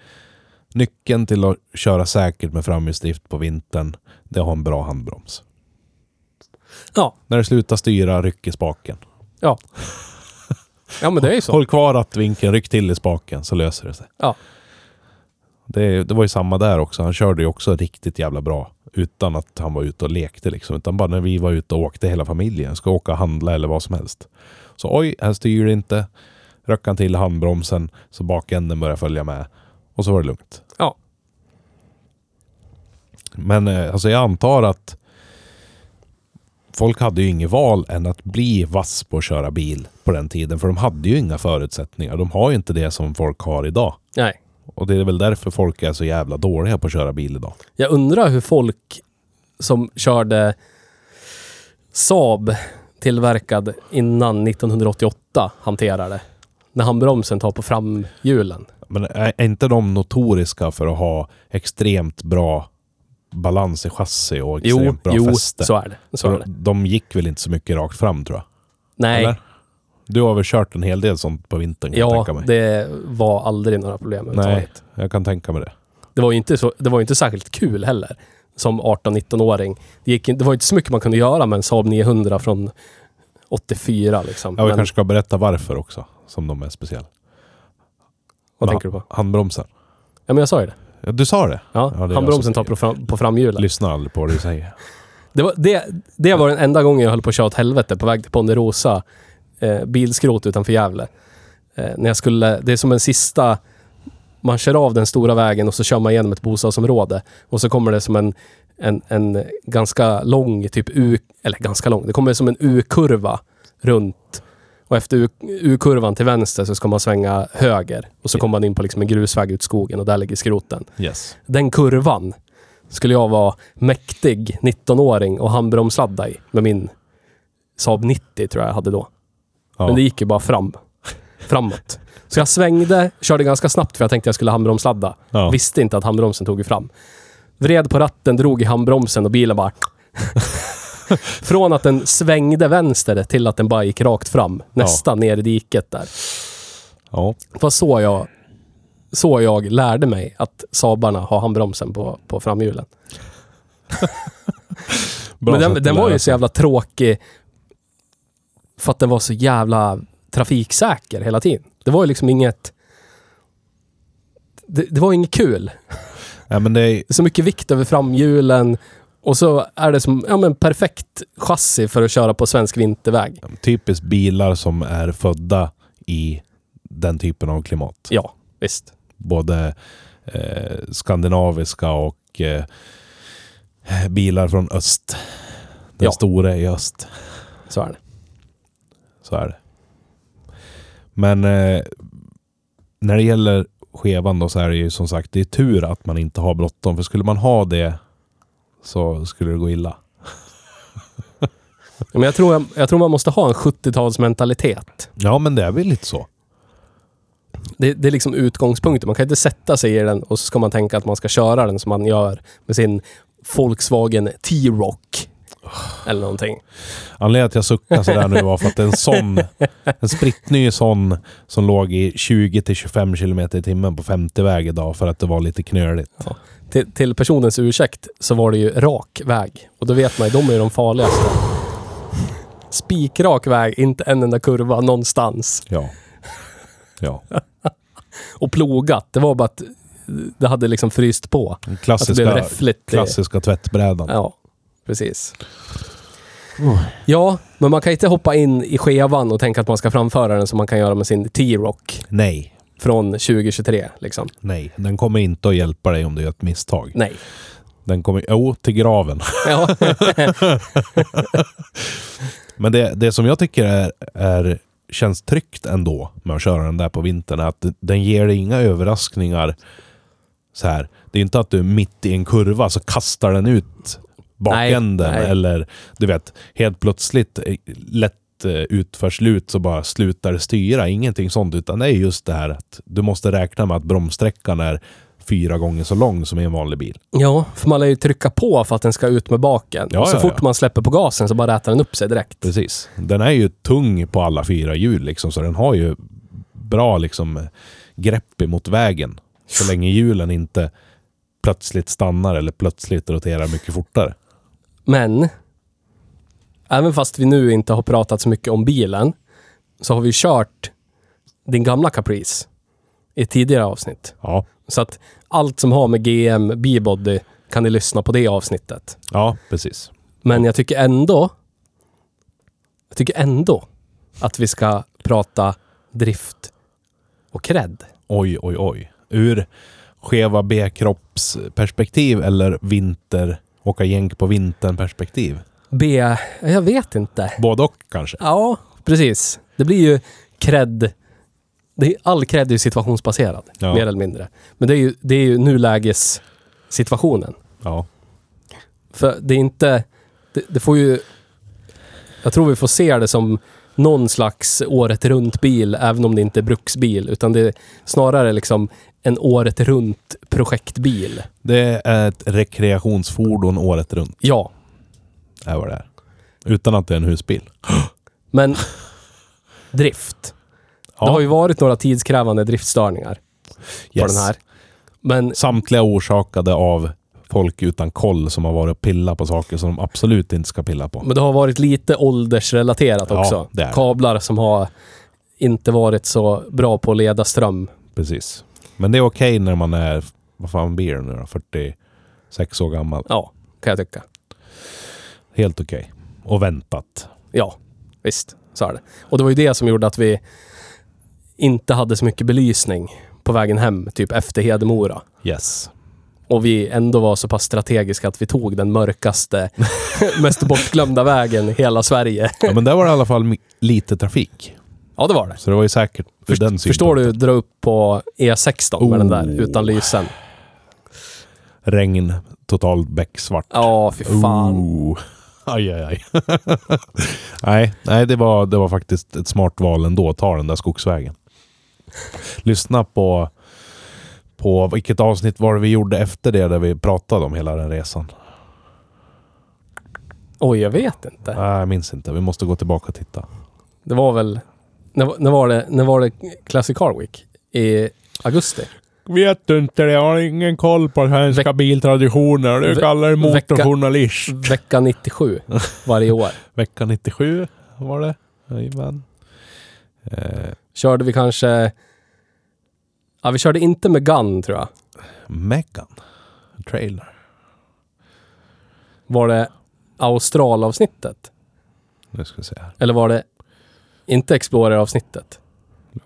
S1: nyckeln till att köra säkert med framhjulsdrift på vintern, det är att ha en bra handbroms.
S2: Ja,
S1: När det slutar styra, ryck i spaken.
S2: ja. Ja, men det är ju så.
S1: Håll kvar rattvinkeln, ryck till i spaken så löser det sig.
S2: Ja.
S1: Det, det var ju samma där också. Han körde ju också riktigt jävla bra. Utan att han var ute och lekte liksom. Utan bara när vi var ute och åkte hela familjen. Ska åka och handla eller vad som helst. Så oj, här styr det inte. Röck han till handbromsen så bakänden började följa med. Och så var det lugnt. Men eh, alltså jag antar att folk hade ju inget val än att bli vass på att köra bil på den tiden. För de hade ju inga förutsättningar. De har ju inte det som folk har idag.
S2: Nej.
S1: Och det är väl därför folk är så jävla dåliga på att köra bil idag.
S2: Jag undrar hur folk som körde Saab tillverkad innan 1988 hanterar det. När handbromsen tar på framhjulen.
S1: Men är inte de notoriska för att ha extremt bra balans i chassi och
S2: Jo,
S1: extremt bra
S2: jo
S1: fäste?
S2: så är det. Så är det.
S1: de gick väl inte så mycket rakt fram tror jag?
S2: Nej,
S1: Eller? Du har väl kört en hel del sånt på vintern kan jag
S2: ja,
S1: tänka mig?
S2: det var aldrig några problem
S1: Nej, jag kan tänka mig det.
S2: Det var ju inte, så, det var inte särskilt kul heller. Som 18-19-åring. Det, gick, det var inte så mycket man kunde göra med en Saab 900 från 84 liksom.
S1: Ja, vi
S2: Men
S1: kanske ska berätta varför också, som de är speciella.
S2: vad
S1: Men
S2: tänker du på?
S1: Handbromsen.
S2: Ja, men jag sa ju det.
S1: Du sa det?
S2: Ja,
S1: Ja, det
S2: handbromsen
S1: som
S2: tar på, fram, på framhjulen.
S1: Lyssna aldrig på vad du säger.
S2: Det var, det, det var den enda gången jag höll på att köra åt helvete på väg till Ponderosa. Eh, bilskrot utanför Gävle. Eh, när jag skulle, det är som en sista... Man kör av den stora vägen och så kör man igenom ett bostadsområde. Och så kommer det som en, en, en ganska lång, typ U... Eller ganska lång. Det kommer som en U-kurva runt. Och efter U-kurvan till vänster så ska man svänga höger. Och så
S1: Ja.
S2: kommer man in på liksom en grusväg ut skogen och där ligger skroten
S1: Yes.
S2: den kurvan skulle jag vara mäktig 19-åring och handbromsladda i med min Saab 90 tror jag jag hade då.
S1: Ja.
S2: Men det gick ju bara fram. Framåt. Så jag svängde, körde ganska snabbt för jag tänkte jag skulle handbromsladda.
S1: ja.
S2: Visste inte att handbromsen tog ju fram. Vred på ratten, drog i handbromsen och bilen bara... Från att den svängde vänster till att den bara gick rakt fram. Nästan ner i diket där.
S1: ja.
S2: Det var så jag, så jag lärde mig att Saabarna har handbromsen på, på framhjulen. Men den, den var ju så jävla tråkig för att den var så jävla trafiksäker hela tiden. Det var ju liksom inget... Det, det var inget kul.
S1: Ja, men det är,
S2: Så mycket vikt över framhjulen och så är det som ja, men perfekt chassi för att köra på svensk vinterväg.
S1: typiskt bilar som är födda i den typen av klimat.
S2: Ja, visst.
S1: Både eh, skandinaviska och eh, bilar från öst. Den
S2: Ja.
S1: stora i öst.
S2: Så är det.
S1: Så är det. Men eh, när det gäller skevan då så är det ju som sagt, det är tur att man inte har bråttom. För skulle man ha det så skulle det gå illa.
S2: Men jag tror, jag tror man måste ha en 70-talsmentalitet.
S1: Ja, men det är väl lite så.
S2: Det, det är liksom utgångspunkten. Man kan inte sätta sig i den och så ska man tänka att man ska köra den som man gör med sin Volkswagen T-Rock. Eller någonting.
S1: Anledningen till att jag suckade sådär nu var för att en sån, en spritny sån som låg i 20-25 km i timmen på 50-väg idag för att det var lite knöligt.
S2: Till, till personens ursäkt så var det ju rak väg. Och då vet man ju, de är ju de farligaste. Spikrak väg, inte en enda kurva någonstans.
S1: Ja. Ja.
S2: Och plogat, det var bara att det hade liksom fryst på.
S1: Den
S2: Att det blev
S1: klassiska,
S2: räffligt.
S1: klassiska tvättbrädan.
S2: Ja, precis. Ja, men man kan inte hoppa in i skevan och tänka att man ska framföra den som man kan göra med sin T-Rock
S1: Nej.
S2: från 2023. Liksom.
S1: Nej. Den kommer inte att hjälpa dig om du gör ett misstag.
S2: Nej.
S1: Den kommer... Jo, till graven.
S2: Ja,
S1: Men det, det som jag tycker är, är, känns tryggt ändå med att köra den där på vintern är att den ger dig inga överraskningar. Så här. Det är inte att du mitt i en kurva så kastar den ut bakänden.
S2: Nej, nej.
S1: Eller du vet, helt plötsligt eh, lätt eh, utförslut så bara slutar styra. Ingenting sånt. Utan det är just det här att du måste räkna med att bromssträckan är fyra gånger så lång som i en vanlig bil.
S2: Ja, för man lär ju trycka på för att den ska ut med baken.
S1: Ja,
S2: så
S1: ja,
S2: fort
S1: ja.
S2: man släpper på gasen så bara rätar den upp sig direkt.
S1: Precis. Den är ju tung på alla fyra hjul liksom, så den har ju bra liksom grepp emot vägen. Så länge hjulen inte plötsligt stannar eller plötsligt roterar mycket fortare.
S2: Men, även fast vi nu inte har pratat så mycket om bilen, så har vi kört din gamla Caprice i ett tidigare avsnitt.
S1: Ja,
S2: Så att allt som har med GM B-body kan ni lyssna på det avsnittet.
S1: ja precis.
S2: Men jag tycker ändå, jag tycker ändå att vi ska prata drift och cred.
S1: Oj, oj, oj. Ur skeva B-kroppsperspektiv eller vinter, åka jänk på vintern-perspektiv.
S2: B, jag vet inte.
S1: Både och kanske.
S2: Ja, precis. Det blir ju cred. Det är, all cred är ju situationsbaserad,
S1: Ja.
S2: mer eller mindre. Men det är ju, det är ju nulägessituationen.
S1: Ja.
S2: För det är inte... Det, det får ju... Jag tror vi får se det som någon slags året runt-bil, även om det inte är bruksbil. Utan det är snarare liksom en året runt-projektbil.
S1: Det är ett rekreationsfordon året runt.
S2: Ja,
S1: Är vad det är. Utan att det är en husbil.
S2: men drift.
S1: Ja.
S2: Det har ju varit några tidskrävande driftstörningar på
S1: Yes.
S2: den här. Men
S1: Samtliga orsakade av folk utan koll som har varit och pillat på saker som de absolut inte ska pilla på.
S2: Men det har varit lite åldersrelaterat
S1: Ja,
S2: också.
S1: det det.
S2: Kablar som har inte varit så bra på att leda ström.
S1: Precis. Men det är okej när man är, vad fan blir det nu då? 46 år gammal.
S2: Ja, kan jag tycka.
S1: Helt okej. Och väntat.
S2: Ja, visst. Så är det. Och det var ju det som gjorde att vi inte hade så mycket belysning på vägen hem, typ efter Hedemora.
S1: Yes.
S2: Och vi ändå var så pass strategiska att vi tog den mörkaste, mest bortglömda vägen i hela Sverige.
S1: Ja, men där var det i alla fall mi- lite trafik.
S2: Ja, det var det.
S1: Så det var ju säkert ur den
S2: förstår du, dra upp på E16 med den där
S1: Oh.
S2: utan lysen.
S1: Regn, totalt becksvart.
S2: Ja, fy fan.
S1: Oh. Aj, aj, aj. nej, nej det, var, det var faktiskt ett smart val ändå att ta den där skogsvägen. Lyssna på, på vilket avsnitt var det vi gjorde efter det där vi pratade om hela den resan.
S2: Oj, jag vet inte.
S1: Nej, jag minns inte. Vi måste gå tillbaka och titta.
S2: Det var väl... När, när, var det, när var det Classic Car Week? I augusti?
S1: Vet du inte det? Jag har ingen koll på svenska
S2: Veck-
S1: biltraditioner. Du
S2: Ve-
S1: kallar
S2: vecka-
S1: motorjournalist.
S2: Vecka 97 varje år.
S1: Vecka 97 var det. Jajamän. Eh,
S2: Körde vi kanske... Ja, vi körde inte med Gun tror jag.
S1: Megan. Trailer.
S2: Var det Austral-avsnittet?
S1: Nu ska vi se här.
S2: Eller var det inte Explorer-avsnittet?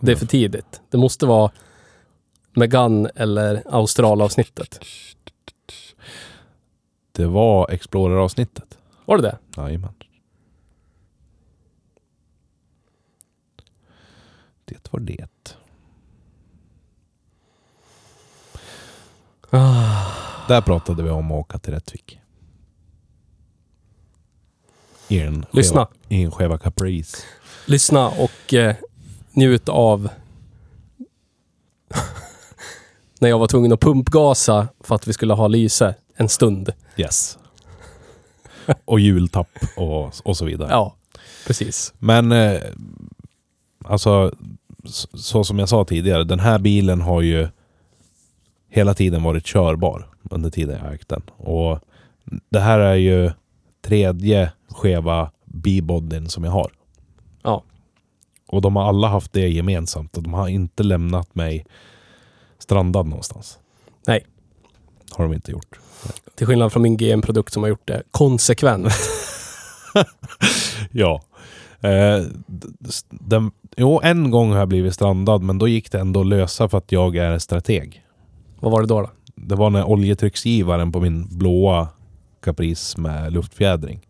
S2: Det är för tidigt. Det måste vara Megan eller Austral-avsnittet.
S1: Det var Explorer-avsnittet.
S2: Var det det?
S1: Jajamän. Det var det.
S2: Ah.
S1: Där pratade vi om att åka till Rättvik. I en skeva,
S2: Lyssna.
S1: I en skeva Caprice.
S2: Lyssna och eh, njut av när jag var tvungen att pumpgasa för att vi skulle ha lyse en stund.
S1: Yes. och hjultapp och, och så vidare.
S2: Ja, precis.
S1: Men eh, alltså, så, så som jag sa tidigare, den här bilen har ju hela tiden varit körbar under tiden jag ägt den. Och det här är ju tredje skeva B-bodyn som jag har.
S2: Ja.
S1: Och de har alla haft det gemensamt och de har inte lämnat mig strandad någonstans.
S2: Nej.
S1: Har de inte gjort.
S2: Till skillnad från min GM-produkt som har gjort det konsekvent.
S1: Ja. Eh, den, jo, en gång har jag blivit strandad, men då gick det ändå att lösa för att jag är strateg.
S2: Vad var det då? då?
S1: Det var när oljetrycksgivaren på min blåa Caprice med luftfjädring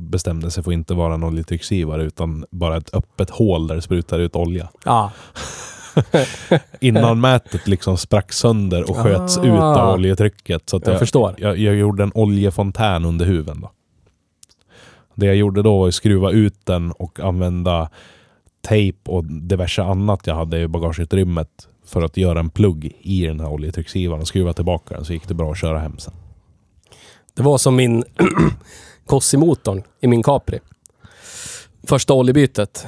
S1: bestämde sig för att inte vara en oljetrycksgivare utan bara ett öppet hål där det sprutar ut olja.
S2: Ja.
S1: Innanmätet liksom sprack sönder och sköts
S2: Ah.
S1: ut av oljetrycket. Så
S2: Jag
S1: jag,
S2: förstår.
S1: jag, jag gjorde en oljefontän under huven. Då. Det jag gjorde då var att skruva ut den och använda tejp och diverse annat jag hade i bagageutrymmet för att göra en plugg i den här oljetrycksgivaren och skruva tillbaka den så gick det bra att köra hem sen.
S2: Det var som min Cossi-motorn i min Capri. Första oljebytet.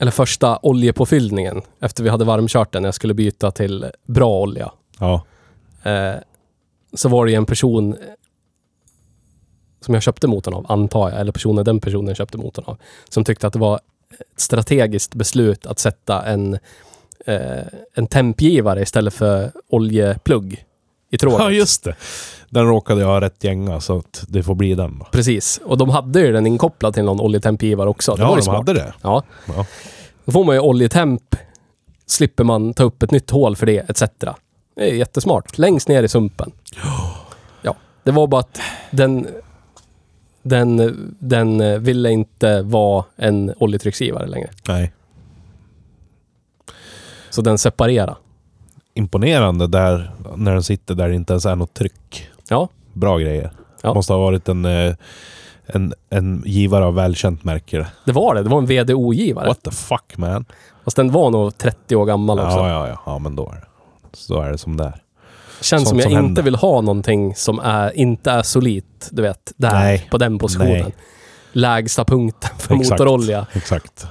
S2: Eller första oljepåfyllningen efter vi hade varmkört den när jag skulle byta till bra olja.
S1: Ja,
S2: Eh, så var det en person som jag köpte motorn av, antar jag, eller personen den personen köpte motorn av, som tyckte att det var ett strategiskt beslut att sätta en, eh, en tempgivare istället för oljeplugg i tråget.
S1: ja just det. Den råkade jag ha rätt gänga så att det får bli den då.
S2: Precis. Och de hade ju den inkopplad till någon oljetempgivare också. Det var
S1: Ja,
S2: ju
S1: de
S2: smart.
S1: hade det.
S2: Ja.
S1: Ja.
S2: Då får man ju oljetemp, slipper man ta upp ett nytt hål för det, etc. Det är jättesmart. Längst ner i sumpen. Ja. Det var bara att den, den, den ville inte vara en oljetrycksgivare längre.
S1: Nej.
S2: Så den separerade.
S1: Imponerande där när den sitter där det inte ens är något tryck.
S2: Ja.
S1: Bra grejer.
S2: Ja.
S1: Måste ha varit en, eh, en, en givare av välkänt märke.
S2: Det var det. Det var en VDO-givare.
S1: What the fuck man?
S2: Fast den var nog 30 år gammal också.
S1: Ja, ja, ja. Ja, men då är det. Så är det som det är.
S2: Känns
S1: Sånt
S2: som jag
S1: som
S2: inte
S1: händer.
S2: vill ha någonting som är, inte är solitt, du vet, där
S1: Nej.
S2: på den positionen.
S1: Nej.
S2: Lägsta punkten för
S1: Exakt.
S2: motorolja.
S1: Exakt.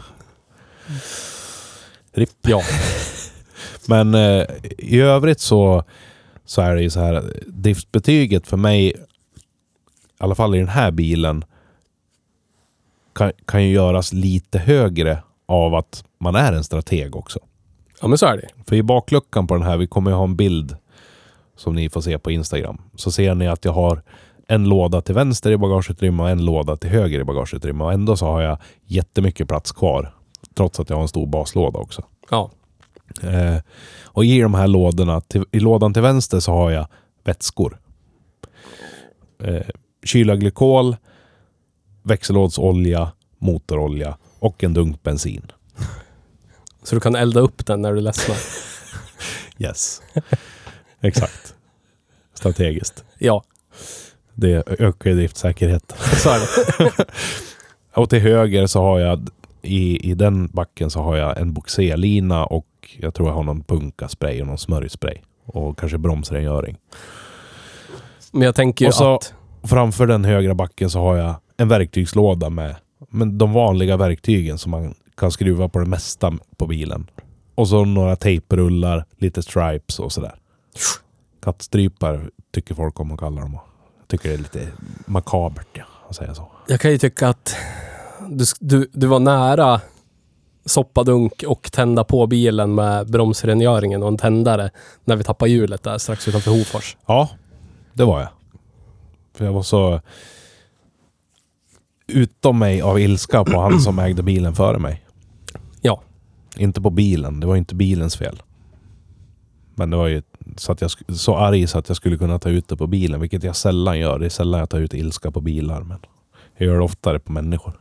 S1: RIP.
S2: Ja.
S1: Men eh, i övrigt så, så är det ju så här. Driftbetyget för mig, i alla fall i den här bilen, kan, kan ju göras lite högre av att man är en strateg också.
S2: ja, men så är det.
S1: För i bakluckan på den här, vi kommer ju ha en bild som ni får se på Instagram. Så ser ni att jag har en låda till vänster i bagageutrymme och en låda till höger i bagageutrymme. Och ändå så har jag jättemycket plats kvar. Trots att jag har en stor baslåda också.
S2: Ja.
S1: Eh, och i de här lådorna, till, i lådan till vänster så har jag vätskor. Eh, kyla glykol, växellådsolja, motorolja och en dunk bensin.
S2: Så du kan elda upp den när du ledsnar.
S1: Yes. Exakt. Strategiskt.
S2: Ja,
S1: Det ökar driftsäkerheten.
S2: så är det.
S1: Och till höger så har jag i, i den backen så har jag en boxerlina och jag tror jag har någon punkaspray och någon smörjspray. Och kanske bromsrengöring.
S2: Men jag tänker ju
S1: Och så-
S2: att...
S1: Framför den högra backen så har jag en verktygslåda med men de vanliga verktygen som man kan skruva på det mesta på bilen. Och så några tejprullar, lite stripes och sådär. Kattstrypar tycker folk om att kalla dem. Jag tycker det är lite makabert, ja, att säga så.
S2: Jag kan ju tycka att du, du, du var nära soppadunk och tända på bilen med bromsrengöringen och en tändare när vi tappade hjulet där strax utanför Hofors.
S1: Ja, det var jag. För jag var så utom mig av ilska på han som ägde bilen före mig.
S2: Ja.
S1: Inte på bilen. Det var inte bilens fel. Men det var ju så, att jag, så arg så att jag skulle kunna ta ut det på bilen. Vilket jag sällan gör. Det är sällan jag tar ut ilska på bilar. Men jag gör det oftare på människor.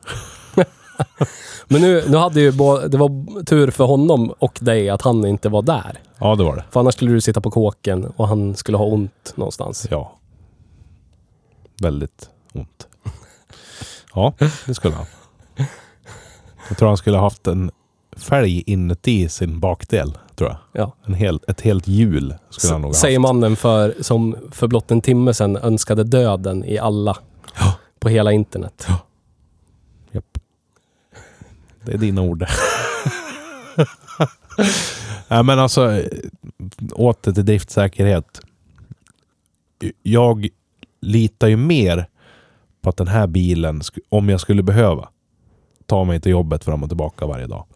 S2: Men nu, nu hade ju bo- det var tur för honom och dig att han inte var där.
S1: Ja, det var det.
S2: För annars skulle du sitta på kåken och han skulle ha ont någonstans.
S1: Ja. Väldigt ont. Ja, det skulle han. Jag tror han skulle ha haft en fälg inuti sin bakdel. Tror jag.
S2: Ja.
S1: En hel, ett helt hjul skulle han nog ha
S2: Säger
S1: haft.
S2: mannen för, som för blott en timme sedan önskade döden i alla.
S1: Ja.
S2: På hela internet.
S1: Japp. Det är dina ord. Nej men alltså, åter till driftsäkerhet. Jag litar ju mer på att den här bilen, om jag skulle behöva ta mig till jobbet fram och tillbaka varje dag,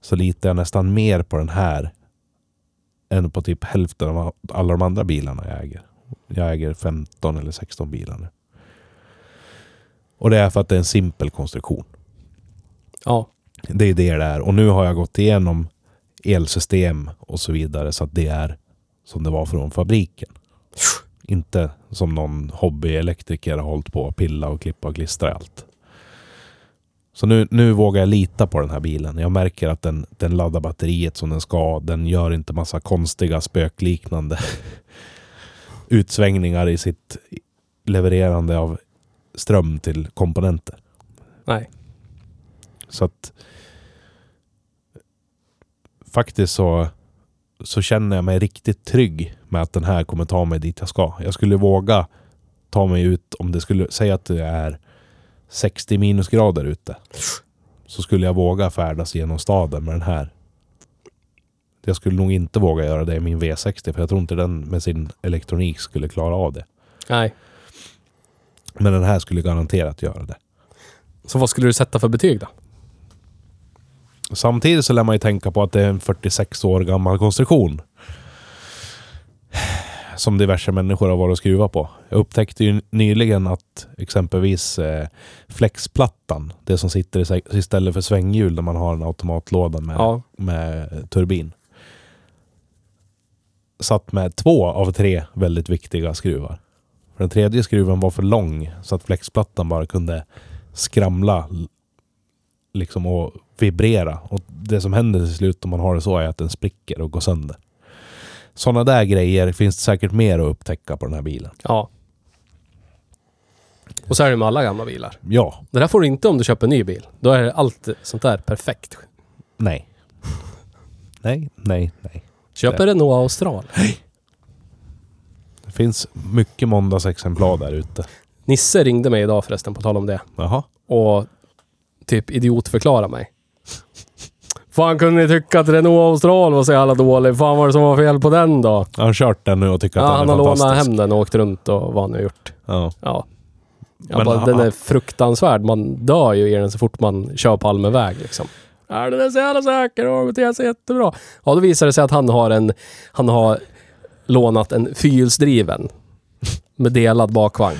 S1: så litar jag nästan mer på den här än på typ hälften av alla de andra bilarna jag äger. Jag äger 15 eller 16 bilar nu. Och det är för att det är en simpel konstruktion.
S2: Ja.
S1: Det är det det är. Och nu har jag gått igenom elsystem och så vidare så att det är som det var från fabriken. Inte som någon hobbyelektriker har hållit på att pilla och klippa och klistra allt. Så nu, nu vågar jag lita på den här bilen. Jag märker att den, den laddar batteriet som den ska. Den gör inte massa konstiga spökliknande utsvängningar i sitt levererande av ström till komponenter.
S2: Nej.
S1: Så att faktiskt så, så känner jag mig riktigt trygg med att den här kommer ta mig dit jag ska. Jag skulle våga ta mig ut om det skulle säga att det är 60 minusgrader ute. Så skulle jag våga färdas genom staden med den här. Jag skulle nog inte våga göra det i min V60 för jag tror inte den med sin elektronik skulle klara av det.
S2: Nej.
S1: Men den här skulle garanterat göra det.
S2: Så vad skulle du sätta för betyg då?
S1: Samtidigt så lär man ju tänka på att det är en 46 år gammal konstruktion. Som diverse människor har varit och skruvat på. Jag upptäckte ju nyligen att exempelvis eh, flexplattan, det som sitter istället för svänghjul när man har en automatlåda med,
S2: Ja.
S1: med turbin. Satt med två av tre väldigt viktiga skruvar. För den tredje skruven var för lång så att flexplattan bara kunde skramla liksom och vibrera. Och det som händer till slut om man har det så är att den spricker och går sönder. Sådana där grejer finns det säkert mer att upptäcka på den här bilen.
S2: Ja. Och så är det med alla gamla bilar.
S1: Ja,
S2: Det där får du inte om du köper en ny bil. Då är allt sånt där perfekt.
S1: nej. Nej, nej, nej.
S2: Köp en Renault Austral.
S1: Det finns mycket måndagsexemplar där ute.
S2: Nisse ringde mig idag förresten, på tal om det.
S1: Jaha.
S2: Och typ idiotförklara mig. Fan kunde ni tycka att Renault Austral var så jävla dålig? Fan var det som var fel på den då?
S1: Jag har kört den nu och tycker
S2: Ja,
S1: att
S2: han
S1: den
S2: har
S1: är
S2: lånat
S1: fantastisk.
S2: hem den och åkt runt och vad han nu gjort.
S1: Ja.
S2: Ja.
S1: Men
S2: bara, den är fruktansvärd. Man dör ju i den så fort man kör på allmän väg liksom. Ja, den är så jävla säker och beter sig jättebra. Ja, då visar det sig att han har en... Han har lånat en fyrhjulsdriven med delad bakvagn.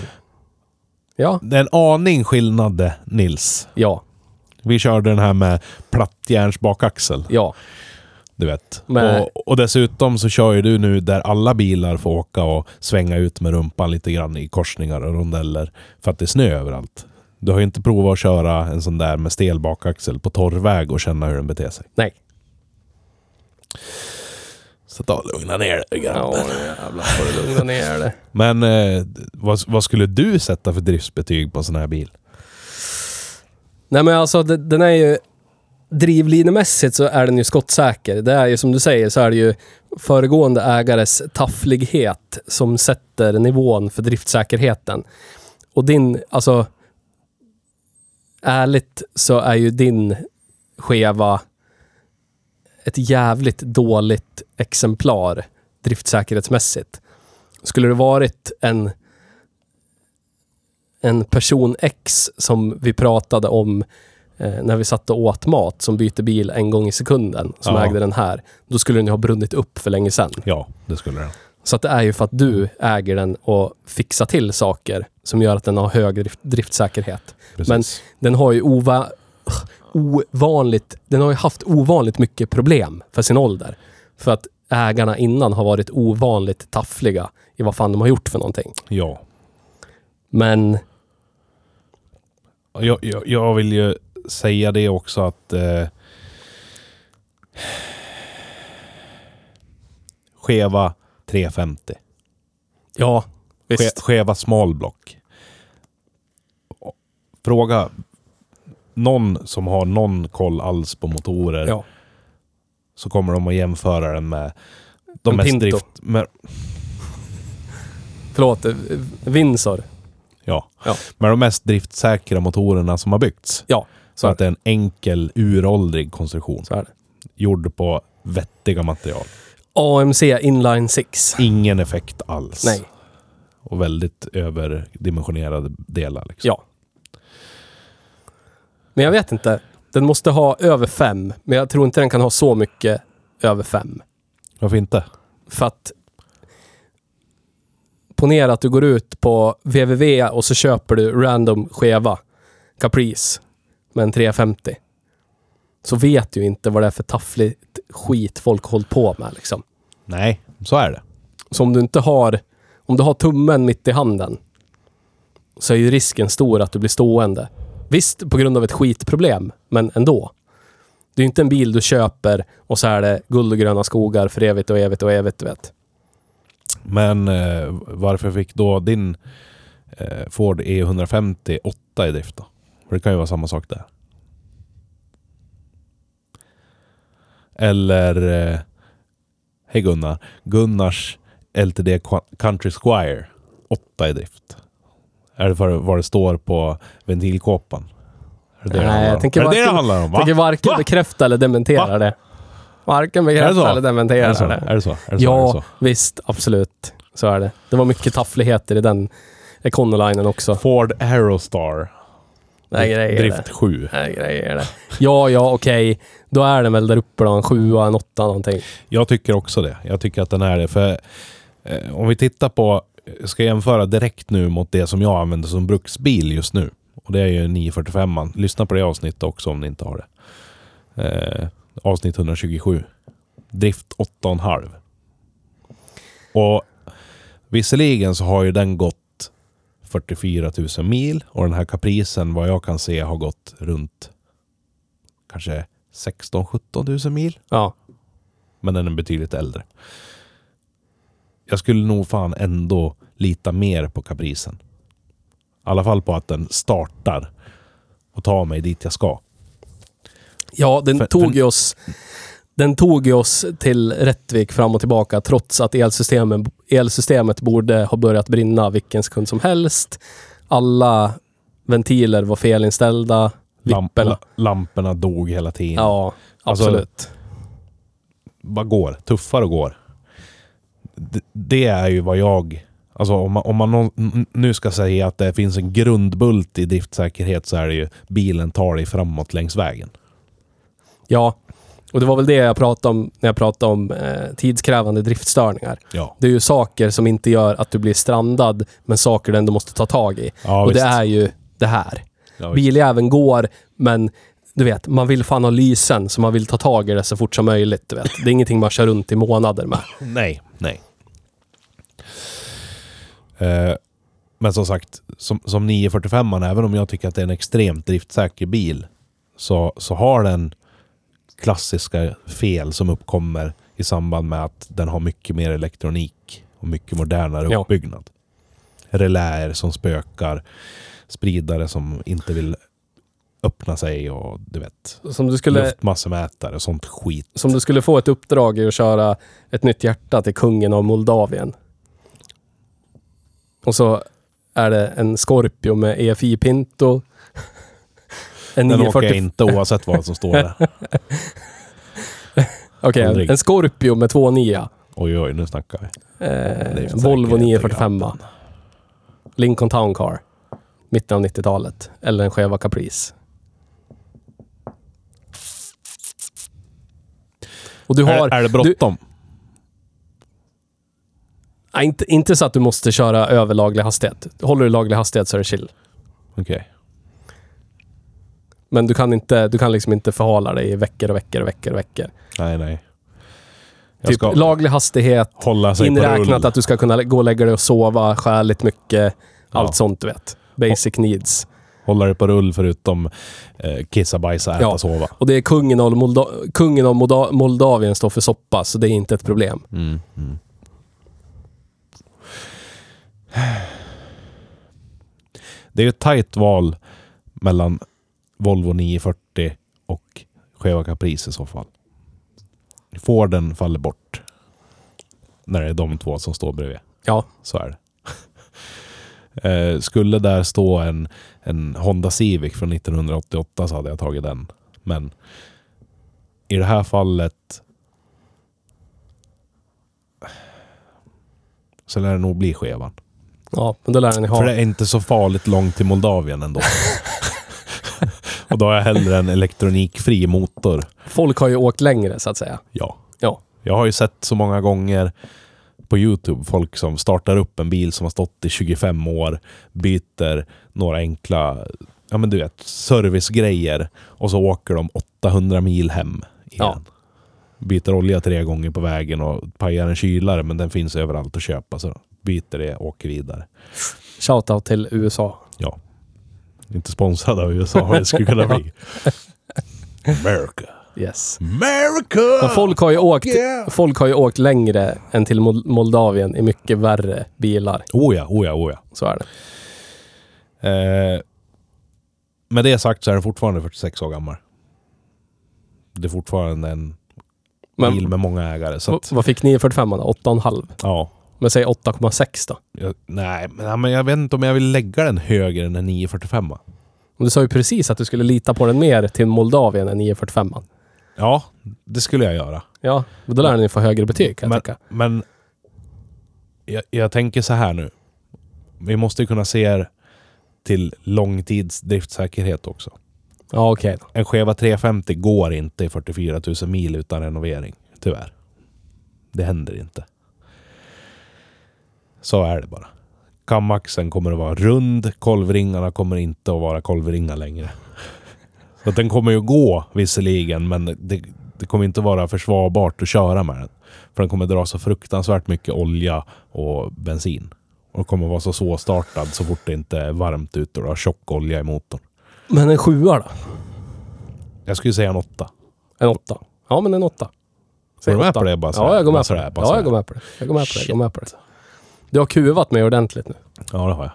S2: Ja,
S1: Det är en aning skillnad Nils.
S2: ja,
S1: Vi körde den här med plattjärns bakaxel.
S2: ja.
S1: Du vet.
S2: Men-
S1: Och, och dessutom så kör ju du nu där alla bilar får åka och svänga ut med rumpan lite grann i korsningar och rondeller. För att det är snö överallt. Du har ju inte provat att köra en sån där med stel bakaxel på torrväg och känna hur den beter sig.
S2: Nej.
S1: Så ta och lugna ner dig
S2: Ja,
S1: grabben.
S2: jävlar får du lugna ner dig.
S1: Men eh, vad, vad skulle du sätta för driftsbetyg på en sån här bil?
S2: Nej men alltså den är ju... Drivlinemässigt så är den ju skottsäker. Det är ju som du säger så är det ju föregående ägares tafflighet som sätter nivån för driftsäkerheten. Och din, alltså... Ärligt så är ju din skeva ett jävligt dåligt exemplar driftsäkerhetsmässigt. Skulle det varit en en person X som vi pratade om eh, när vi satt och åt mat som byter bil en gång i sekunden, som
S1: Ja.
S2: ägde den här. Då skulle den ju ha brunnit upp för länge sedan.
S1: Ja, det skulle den.
S2: Så att det är ju för att du äger den och fixar till saker som gör att den har hög drift, driftsäkerhet.
S1: Precis.
S2: Men den har ju ova, ovanligt, den har ju haft ovanligt mycket problem för sin ålder. För att ägarna innan har varit ovanligt taffliga i vad fan de har gjort för någonting.
S1: Ja.
S2: Men
S1: Jag, jag, jag vill ju säga det också att eh, skeva 350.
S2: ja,
S1: Ske,
S2: visst.
S1: skeva smalblock. Fråga någon som har någon koll alls på motorer
S2: Ja.
S1: så kommer de att jämföra den med de
S2: En
S1: mest
S2: Pinto.
S1: drift... Med,
S2: Förlåt, Windsor.
S1: Ja,
S2: Ja.
S1: med de mest driftsäkra motorerna som har byggts.
S2: Ja,
S1: Så
S2: så,
S1: att det är en enkel, uråldrig konstruktion.
S2: så är det.
S1: Gjord på vettiga material.
S2: AMC Inline 6.
S1: Ingen effekt alls.
S2: Nej.
S1: Och väldigt överdimensionerade delar. Liksom.
S2: Ja. Men jag vet inte. Den måste ha över 5, men jag tror inte den kan ha så mycket över 5.
S1: Varför inte?
S2: För att ponera att du går ut på www och så köper du random skeva Caprice med en 350. Så vet du ju inte vad det är för taffligt skit folk hållit på med liksom.
S1: Nej, så är det.
S2: Så om du inte har, Om du har tummen mitt i handen så är ju risken stor att du blir stående. Visst, på grund av ett skitproblem, men ändå. Det är ju inte en bil du köper och så är det guld och gröna skogar för evigt och evigt och evigt, du vet.
S1: Men eh, varför fick då din eh, Ford E150 8 i drift då? För det kan ju vara samma sak där. Eller... Eh, Hej Gunnar. Gunnars LTD Country Squire 8 i drift. Är det för vad det står på ventilkåpan? Är det det det
S2: Nej,
S1: handlar
S2: jag tänker
S1: är det det det
S2: varken-
S1: handlar om? Va?
S2: tänker varken
S1: Va?
S2: bekräfta eller dementera
S1: Va?
S2: det. Varken
S1: Är
S2: bekräfta eller
S1: Är
S2: dementera
S1: det så?
S2: det.
S1: Är det så? Är det så? Är det
S2: Ja,
S1: så?
S2: visst. Absolut. Så är det. Det var mycket taffligheter i den Econolinen också.
S1: Ford Aerostar.
S2: Nej, grejer
S1: Drift
S2: det.
S1: 7.
S2: Nej, grejer det. Ja, ja, okej. Då är den väl där uppe då. En sjua, en åtta någonting.
S1: Jag tycker också det. Jag tycker att den är det. För eh, om vi tittar på, jag ska jämföra direkt nu mot det som jag använder som bruksbil just nu. Och det är ju en 945 man. Lyssna på det avsnittet också om ni inte har det. Eh, avsnitt 127. Drift 8,5. Och visserligen så har ju den gått 44 000 mil och den här Capricen vad jag kan se har gått runt kanske 16-17 000 mil.
S2: Ja.
S1: Men den är betydligt äldre. Jag skulle nog fan ändå lita mer på Capricen. I alla fall på att den startar och tar mig dit jag ska.
S2: Ja, den
S1: För-
S2: tog ju oss... Den tog ju oss till Rättvik fram och tillbaka trots att elsystemen, elsystemet borde ha börjat brinna vilken sekund som helst. Alla ventiler var felinställda.
S1: Lamp,
S2: Vipporna.
S1: la- lamporna dog hela tiden.
S2: Ja,
S1: Alltså-
S2: absolut.
S1: Vad går? Tuffar och går. Det, det är ju vad jag... Alltså om man, om man nu ska säga att det finns en grundbult i driftsäkerhet så är det ju bilen tar dig framåt längs vägen.
S2: Ja, och det var väl det jag pratade om när jag pratade om eh, tidskrävande driftstörningar.
S1: Ja.
S2: Det är ju saker som inte gör att du blir strandad, men saker du ändå måste ta tag i.
S1: ja
S2: och det
S1: visst.
S2: är ju det här.
S1: Ja.
S2: Biljäveln går, men du vet, man vill fan ha lysen, så man vill ta tag i det så fort som möjligt. Du vet. Det är ingenting man kör runt i månader med.
S1: Nej, nej. Eh, men som sagt, som, som 945 även om jag tycker att det är en extremt driftsäker bil, så, så har den klassiska fel som uppkommer i samband med att den har mycket mer elektronik och mycket modernare
S2: Ja.
S1: uppbyggnad. Reläer som spökar, spridare som inte vill öppna sig och du vet,
S2: Som du skulle,
S1: luftmassemätare och sånt skit.
S2: som du skulle få ett uppdrag i att köra ett nytt hjärta till kungen av Moldavien. Och så är det en Scorpio med EFI Pinto. En
S1: Den åker jag
S2: 940...
S1: inte oavsett vad som står där.
S2: Okej,
S1: Aldrig.
S2: en Scorpio med 2.9.
S1: Oj, oj, nu snackar vi.
S2: Eh, Volvo
S1: och
S2: 945.
S1: grabben.
S2: Lincoln Town Car. Mitten av 90-talet. Eller en Cheva Caprice. Och du har...
S1: är, är det bråttom?
S2: Nej, inte, inte så att du måste köra över laglig hastighet. Håller du laglig hastighet så är det chill.
S1: Okej.
S2: Men du kan, inte, du kan liksom inte förhala dig i veckor och veckor och veckor och veckor.
S1: Nej, nej. Jag
S2: Typ
S1: ska
S2: laglig hastighet,
S1: hålla sig
S2: inräknat att du ska kunna gå och lägga dig och sova skäligt mycket. Allt
S1: Ja.
S2: sånt du vet. Basic needs.
S1: Hålla dig på rull förutom eh, kissa, bajsa, äta,
S2: Ja.
S1: sova.
S2: Och det är kungen av, Molda- kungen av Molda- Moldavien står för soppa, så det är inte ett problem.
S1: Mm, mm. Det är ett tajt val mellan Volvo 940 och Cheva Caprice i så fall. Forden faller bort. När det är de två som står bredvid.
S2: Ja,
S1: Så är det. eh, skulle där stå en, en Honda Civic från 1988 så hade jag tagit den. Men i det här fallet så lär det nog bli Chevan.
S2: ja men då lär ni ha.
S1: För det är inte så farligt långt till Moldavien ändå. Och då har jag hellre en elektronikfri motor.
S2: Folk har ju åkt längre, så att säga.
S1: Ja.
S2: Ja.
S1: Jag har ju sett så många gånger på Youtube folk som startar upp en bil som har stått i 25 år, byter några enkla, ja men du vet, servicegrejer och så åker de 800 mil hem igen.
S2: Ja.
S1: Byter olja tre gånger på vägen och pajar en kylare men den finns överallt att köpa. Så byter det och åker vidare.
S2: Shoutout till USA.
S1: Inte sponsrad av USA, men det skulle kunna bli. America.
S2: Yes.
S1: America!
S2: Men folk har ju åkt,
S1: Yeah!
S2: folk har ju åkt längre än till Mol- Moldavien i mycket värre bilar.
S1: Oh ja, oh ja, oh ja.
S2: Så är det.
S1: Eh, med det sagt så är den fortfarande 46 år gammal. Det är fortfarande en bil
S2: Men
S1: med många ägare. Så att,
S2: vad fick ni för femman då? 8,5?
S1: ja,
S2: Men säg 8,6 då.
S1: jag, nej, men, men jag vet inte om jag vill lägga den högre än en 945.
S2: Och Du sa ju precis att du skulle lita på den mer till Moldavien än 945.
S1: Ja, det skulle jag göra.
S2: Ja, då lär ni få högre betyg kan jag
S1: Men,
S2: tycka.
S1: men jag, jag tänker så här nu. Vi måste ju kunna se till långtids driftsäkerhet också.
S2: Ja, okej då.
S1: En Cheva 350 går inte i 44 000 mil utan renovering. Tyvärr. Det händer inte. Så är det bara. Kamaxen kommer att vara rund. Kolvringarna kommer inte att vara kolvringar längre. Så den kommer ju gå visserligen, men det, det kommer inte vara försvarbart att köra med den. För den kommer dra så fruktansvärt mycket olja och bensin. Och kommer vara så svårstartad så fort det inte är varmt ute och du har tjock olja i motorn.
S2: Men en sjua då?
S1: Jag skulle säga en åtta.
S2: En åtta? Ja, men en åtta.
S1: Är du med på det? Bara så
S2: ja, jag går med på det. Ja,
S1: här.
S2: jag går med på det. Jag går med på det. Jag går med på det. Du har kuvat mig ordentligt nu.
S1: Ja, det har jag.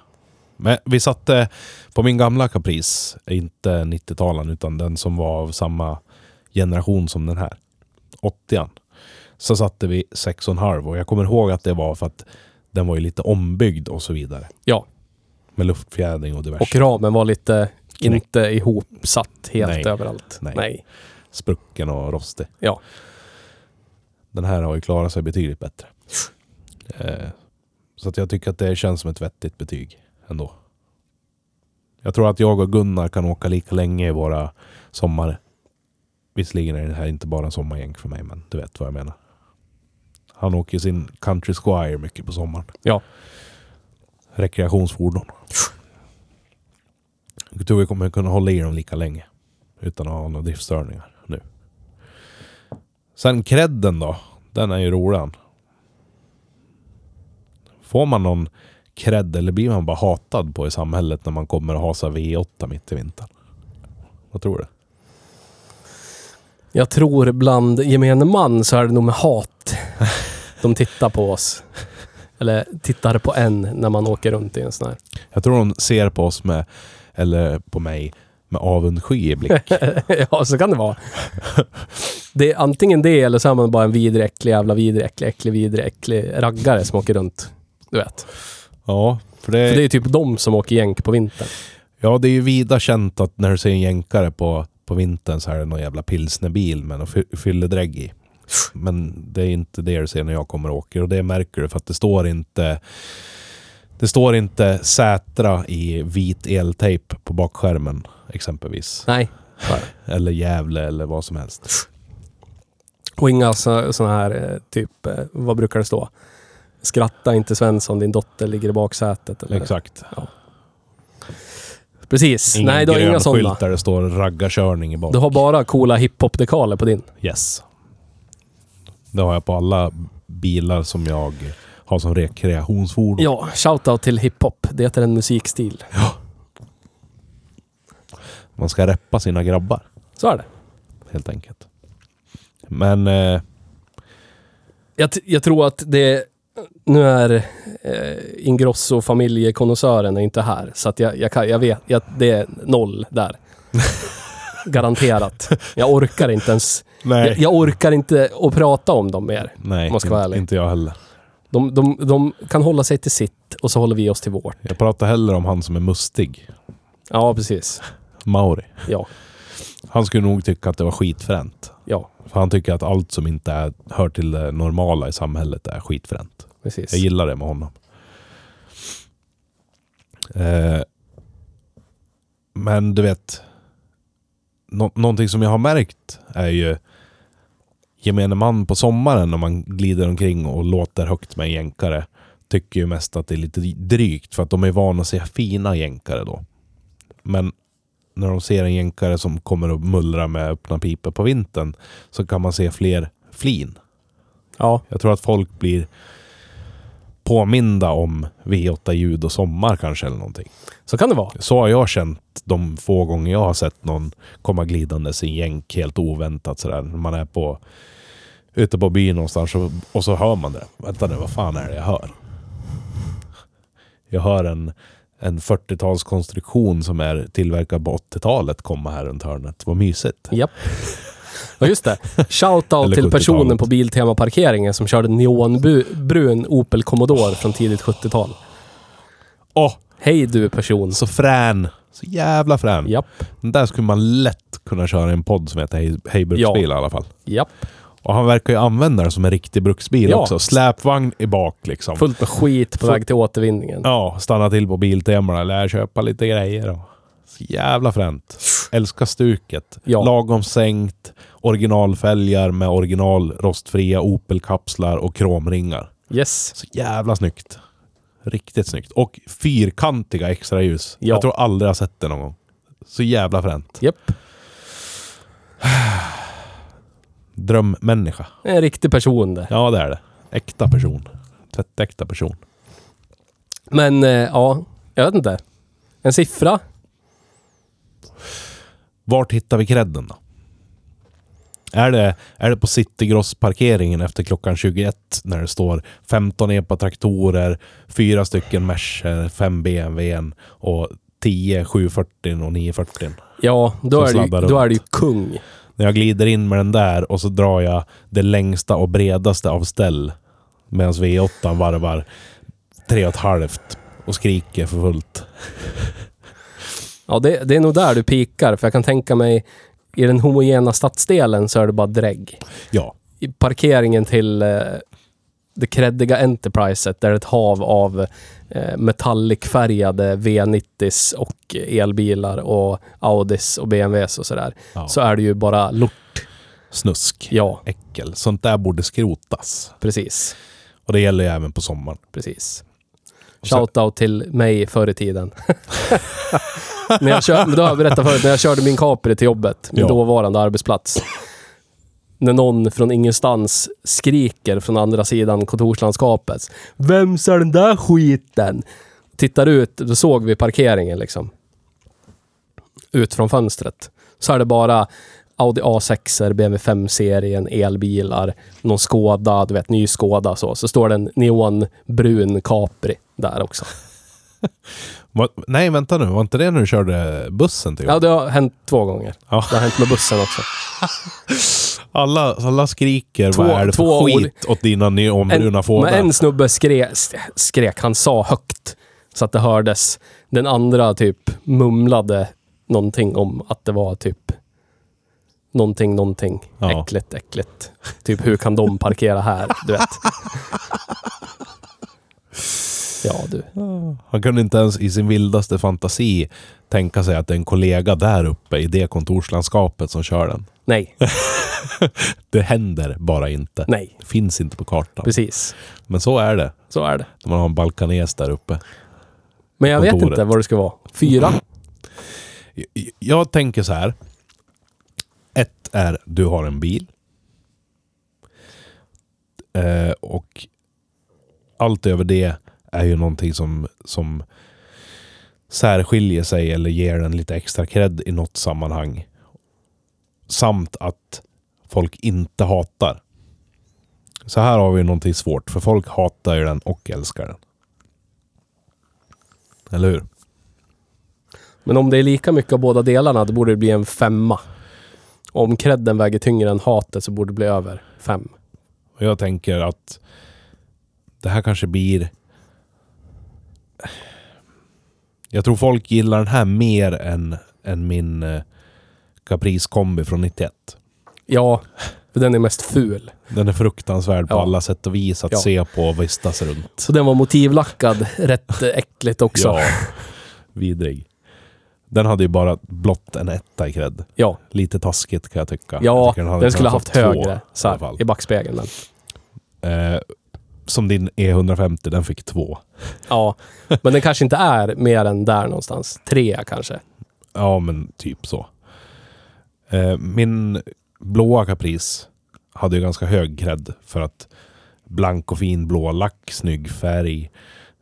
S1: Men vi satte på min gamla Caprice, inte 90-talen utan den som var av samma generation som den här. 80an. Så satte vi 6,5 och jag kommer ihåg att det var för att den var ju lite ombyggd och så vidare.
S2: Ja.
S1: Med luftfjädring och diverse.
S2: Och ramen var lite, inte ihopsatt helt
S1: Nej.
S2: överallt.
S1: Nej.
S2: Nej.
S1: Sprucken och rostig.
S2: Ja.
S1: Den här har ju klarat sig betydligt bättre. Eh, så att jag tycker att det känns som ett vettigt betyg ändå. Jag tror att jag och Gunnar kan åka lika länge i våra sommar. Visserligen är det här inte bara en sommargäng för mig, men du vet vad jag menar. Han åker sin Country Squire mycket på sommaren.
S2: Ja.
S1: Rekreationsfordon. Jag tror vi kommer kunna hålla i dem lika länge. Utan att ha några driftstörningar nu. Sen credden då. Den är ju rolig. Får man någon cred eller blir man bara hatad på i samhället när man kommer och hasar V8 mitt i vintern? Vad tror du?
S2: Jag tror bland gemene man så är det nog med hat de tittar på oss. Eller tittar på en när man åker runt i en sån här.
S1: Jag tror de ser på oss med, eller på mig, med avundsky i blick.
S2: ja, så kan det vara. Det är antingen det eller så är man bara en vidrig, äcklig, jävla vidrig, äcklig, äcklig, vidrig, äcklig raggare som åker runt. Du vet.
S1: Ja, för det,
S2: För det är typ de som åker jänk på vintern.
S1: ja, det är ju vida känt att när du ser en jänkare på, på vintern så är det någon jävla pilsnerbil med någon fy- fylledrägg i. Men det är inte det du ser när jag kommer och åker och det märker du för att det står inte det står inte Sätra i vit eltejp på bakskärmen exempelvis.
S2: Nej.
S1: Eller Gävle eller vad som helst.
S2: Och inga sådana här eh, typ, eh, vad brukar det stå? Skratta inte Svensson, din dotter ligger i baksätet. Eller?
S1: Exakt.
S2: Precis.
S1: Ingen
S2: Nej, du har inga sådana.
S1: skylt där det står raggarkörning i bak.
S2: Du har bara coola hiphop-dekaler på din.
S1: Yes. Det har jag på alla bilar som jag har som rekreationsfordon.
S2: Ja, shoutout till hiphop. Det är en musikstil.
S1: Man ska reppa sina grabbar,
S2: Så är det.
S1: helt enkelt. Men eh,
S2: Jag, jag tror att det... Nu är eh, Ingrosso familjekonnässören inte här. Så jag, jag, kan, jag vet, jag, det är noll där. Garanterat. Jag orkar inte ens... Jag, jag orkar inte att prata om dem mer.
S1: nej
S2: ska vara
S1: inte,
S2: ärlig.
S1: inte jag heller.
S2: De, de, de kan hålla sig till sitt och så håller vi oss till vårt.
S1: Jag pratar hellre om han som är mustig.
S2: Ja, precis.
S1: Mauri.
S2: Ja,
S1: Han skulle nog tycka att det var skitfränt.
S2: ja,
S1: För han tycker att allt som inte är, hör till det normala i samhället är skitfränt.
S2: Precis.
S1: Jag gillar det med honom. Eh, men du vet, nå- någonting som jag har märkt är ju gemene man på sommaren när man glider omkring och låter högt med en jänkare tycker ju mest att det är lite drygt för att de är vana att se fina jänkare då. Men när de ser en jänkare som kommer och mullrar med öppna pipor på vintern så kan man se fler flin.
S2: Ja,
S1: Jag tror att folk blir påminda om V8-ljud och sommar kanske eller någonting.
S2: Så kan det vara.
S1: Så har jag känt de få gånger jag har sett någon komma glidandes i en jänk helt oväntat sådär. När man är på ute på byn någonstans och, och så hör man det. Vänta nu, vad fan är det jag hör? Jag hör en, en 40-talskonstruktion som är tillverkad på 80-talet komma här runt hörnet. Vad mysigt.
S2: Japp. Ja, just det. Shoutout till
S1: 70-talet.
S2: personen på Biltema-parkeringen som körde neonbrun Opel Commodore från tidigt 70-tal.
S1: Åh,
S2: Hej du person.
S1: så frän! Så jävla frän.
S2: Japp,
S1: Den där skulle man lätt kunna köra i en podd som heter Hej, Hej Bruksbil i alla fall.
S2: japp.
S1: Och han verkar ju använda den som en riktig bruksbil
S2: Ja.
S1: också. Släpvagn i bak liksom.
S2: Fullt med skit på
S1: Full-
S2: väg till återvinningen.
S1: Ja, stanna till på Biltema och lär köpa lite grejer. Och. Så jävla fränt. Älskar stuket.
S2: Ja.
S1: Lagom sänkt, originalfälgar med original rostfria Opel-kapslar och kromringar.
S2: Yes.
S1: Så jävla snyggt. Riktigt snyggt. Och fyrkantiga extra ljus.
S2: Ja.
S1: Jag tror aldrig jag har sett det någon gång. Så jävla fränt.
S2: Japp.
S1: Drömmänniska.
S2: En riktig person det.
S1: Ja, det är det. Äkta person. Tvättäkta person.
S2: Men eh, ja, jag vet inte. En siffra?
S1: Vart hittar vi credden då? Är det, är det på Citygross-parkeringen efter klockan 21 när det står 15 EPA-traktorer, fyra stycken Mercer, fem BMW och 10 740 och 940?
S2: Ja, då är,
S1: sladdar
S2: då är ju kung.
S1: När jag glider in med den där och så drar jag det längsta och bredaste av ställ medan V8 varvar tre och ett halvt och skriker för fullt.
S2: Ja, det, det är nog där du pikar. För jag kan tänka mig i den homogena stadsdelen så är det bara drägg.
S1: Ja,
S2: I parkeringen till eh, det kreddiga Enterpriset där det är ett hav av eh, metallicfärgade V90s och elbilar och Audis och BMWs och sådär.
S1: ja.
S2: Så är det ju bara lort.
S1: snusk.
S2: Ja,
S1: Äckel. Sånt där borde skrotas.
S2: precis.
S1: Och det gäller ju även på sommaren.
S2: Precis. Shoutout till mig förr i tiden. när jag kör, då har jag berättat förut, när jag körde min Capri till jobbet, min
S1: Ja.
S2: dåvarande arbetsplats. När någon från ingenstans skriker från andra sidan kontorslandskapet. Vems är den där skiten? Tittar ut, då såg vi parkeringen liksom. Ut från fönstret. Så är det bara Audi A6, BMW 5-serien, elbilar, någon Skoda, du vet, ny Skoda så. Så står det en neonbrun Capri där också.
S1: Nej, vänta nu. Var inte det när du körde bussen till
S2: Ja, det har hänt två gånger.
S1: Ja.
S2: Det har hänt med bussen också.
S1: Alla, alla skriker
S2: Två-
S1: vad är det för skit åt dina neonbruna fårar.
S2: men en snubbe skrek, skrek, han sa högt så att det hördes. Den andra typ mumlade någonting om att det var typ någonting, någonting.
S1: Ja.
S2: Äckligt, äckligt. Typ hur kan de parkera här? Du vet. Ja, du.
S1: Han kunde inte ens i sin vildaste fantasi tänka sig att det är en kollega där uppe i det kontorslandskapet som kör den.
S2: Nej,
S1: Det händer bara inte.
S2: nej.
S1: Det finns inte på kartan.
S2: Precis.
S1: Men så är det.
S2: Så är det.
S1: När man har en balkanes där uppe.
S2: Men jag vet
S1: Kontoret.
S2: inte vad det ska vara. Fyra?
S1: Jag- Jag tänker så här. Ett är du har en bil. Eh, och allt över det är ju någonting som, som särskiljer sig eller ger den lite extra cred i något sammanhang. Samt att folk inte hatar. Så här har vi någonting svårt, för folk hatar ju den och älskar den. Eller hur?
S2: Men om det är lika mycket av båda delarna, då borde det bli en femma. Om credden väger tyngre än hatet så borde det bli över fem.
S1: Och jag tänker att det här kanske blir... Jag tror folk gillar den här mer än, än min eh, Caprice kombi från 91.
S2: Ja, för den är mest ful.
S1: Den är fruktansvärd på
S2: Ja.
S1: alla sätt och vis att
S2: Ja.
S1: se på och vistas runt.
S2: Så den var motivlackad rätt äckligt också.
S1: Ja, vidrig. Den hade ju bara blott en etta i cred.
S2: Ja,
S1: Lite taskigt kan jag tycka.
S2: ja
S1: tycker
S2: den,
S1: hade
S2: skulle ha
S1: kunnat
S2: haft
S1: två
S2: högre så
S1: i alla
S2: här,
S1: fall.
S2: i backspegeln. Men,
S1: Eh, som din E150, den fick två.
S2: ja, men den kanske inte är mer än där någonstans. Tre kanske.
S1: Ja, men typ så. Eh, min blåa Caprice hade ju ganska hög cred för att blank och fin blå lack, snygg färg.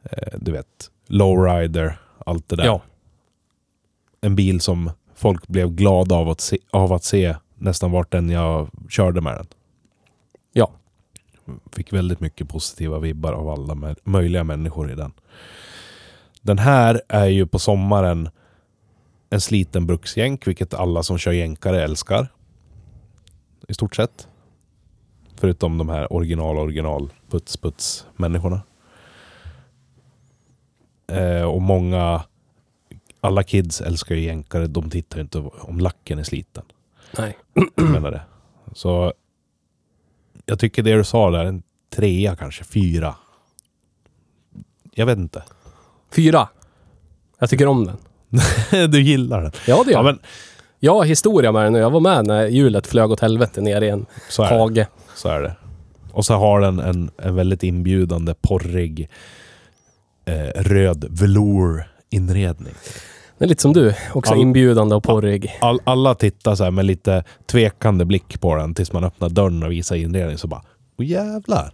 S1: Eh, du vet, lowrider, allt det där.
S2: Ja.
S1: En bil som folk blev glada av att se, av att se nästan vart den jag körde med den.
S2: Ja.
S1: Fick väldigt mycket positiva vibbar av alla mö- möjliga människor i den. Den här är ju på sommaren en sliten bruksjänk, vilket alla som kör jänkare älskar. I stort sett. Förutom de här original, original, puts, puts människorna. Eh, och många, alla kids älskar ju jänkare. De tittar ju inte om lacken är sliten.
S2: Nej.
S1: Jag menar det. Så jag tycker det du sa där, en trea kanske, fyra. Jag vet inte.
S2: Fyra. Jag tycker om den.
S1: du gillar den.
S2: Ja, det gör
S1: Ja,
S2: jag.
S1: men
S2: Jag har historia med den nu. Jag var med när hjulet flög åt helvete ner i en
S1: så
S2: hage.
S1: Så är det. Och så har den en, en väldigt inbjudande, porrig, eh, röd velour-inredning.
S2: Den är lite som du. Också
S1: All-
S2: inbjudande och porrig.
S1: All, alla tittar så med lite tvekande blick på den tills man öppnar dörren och visar inredningen. Så bara, åh jävlar.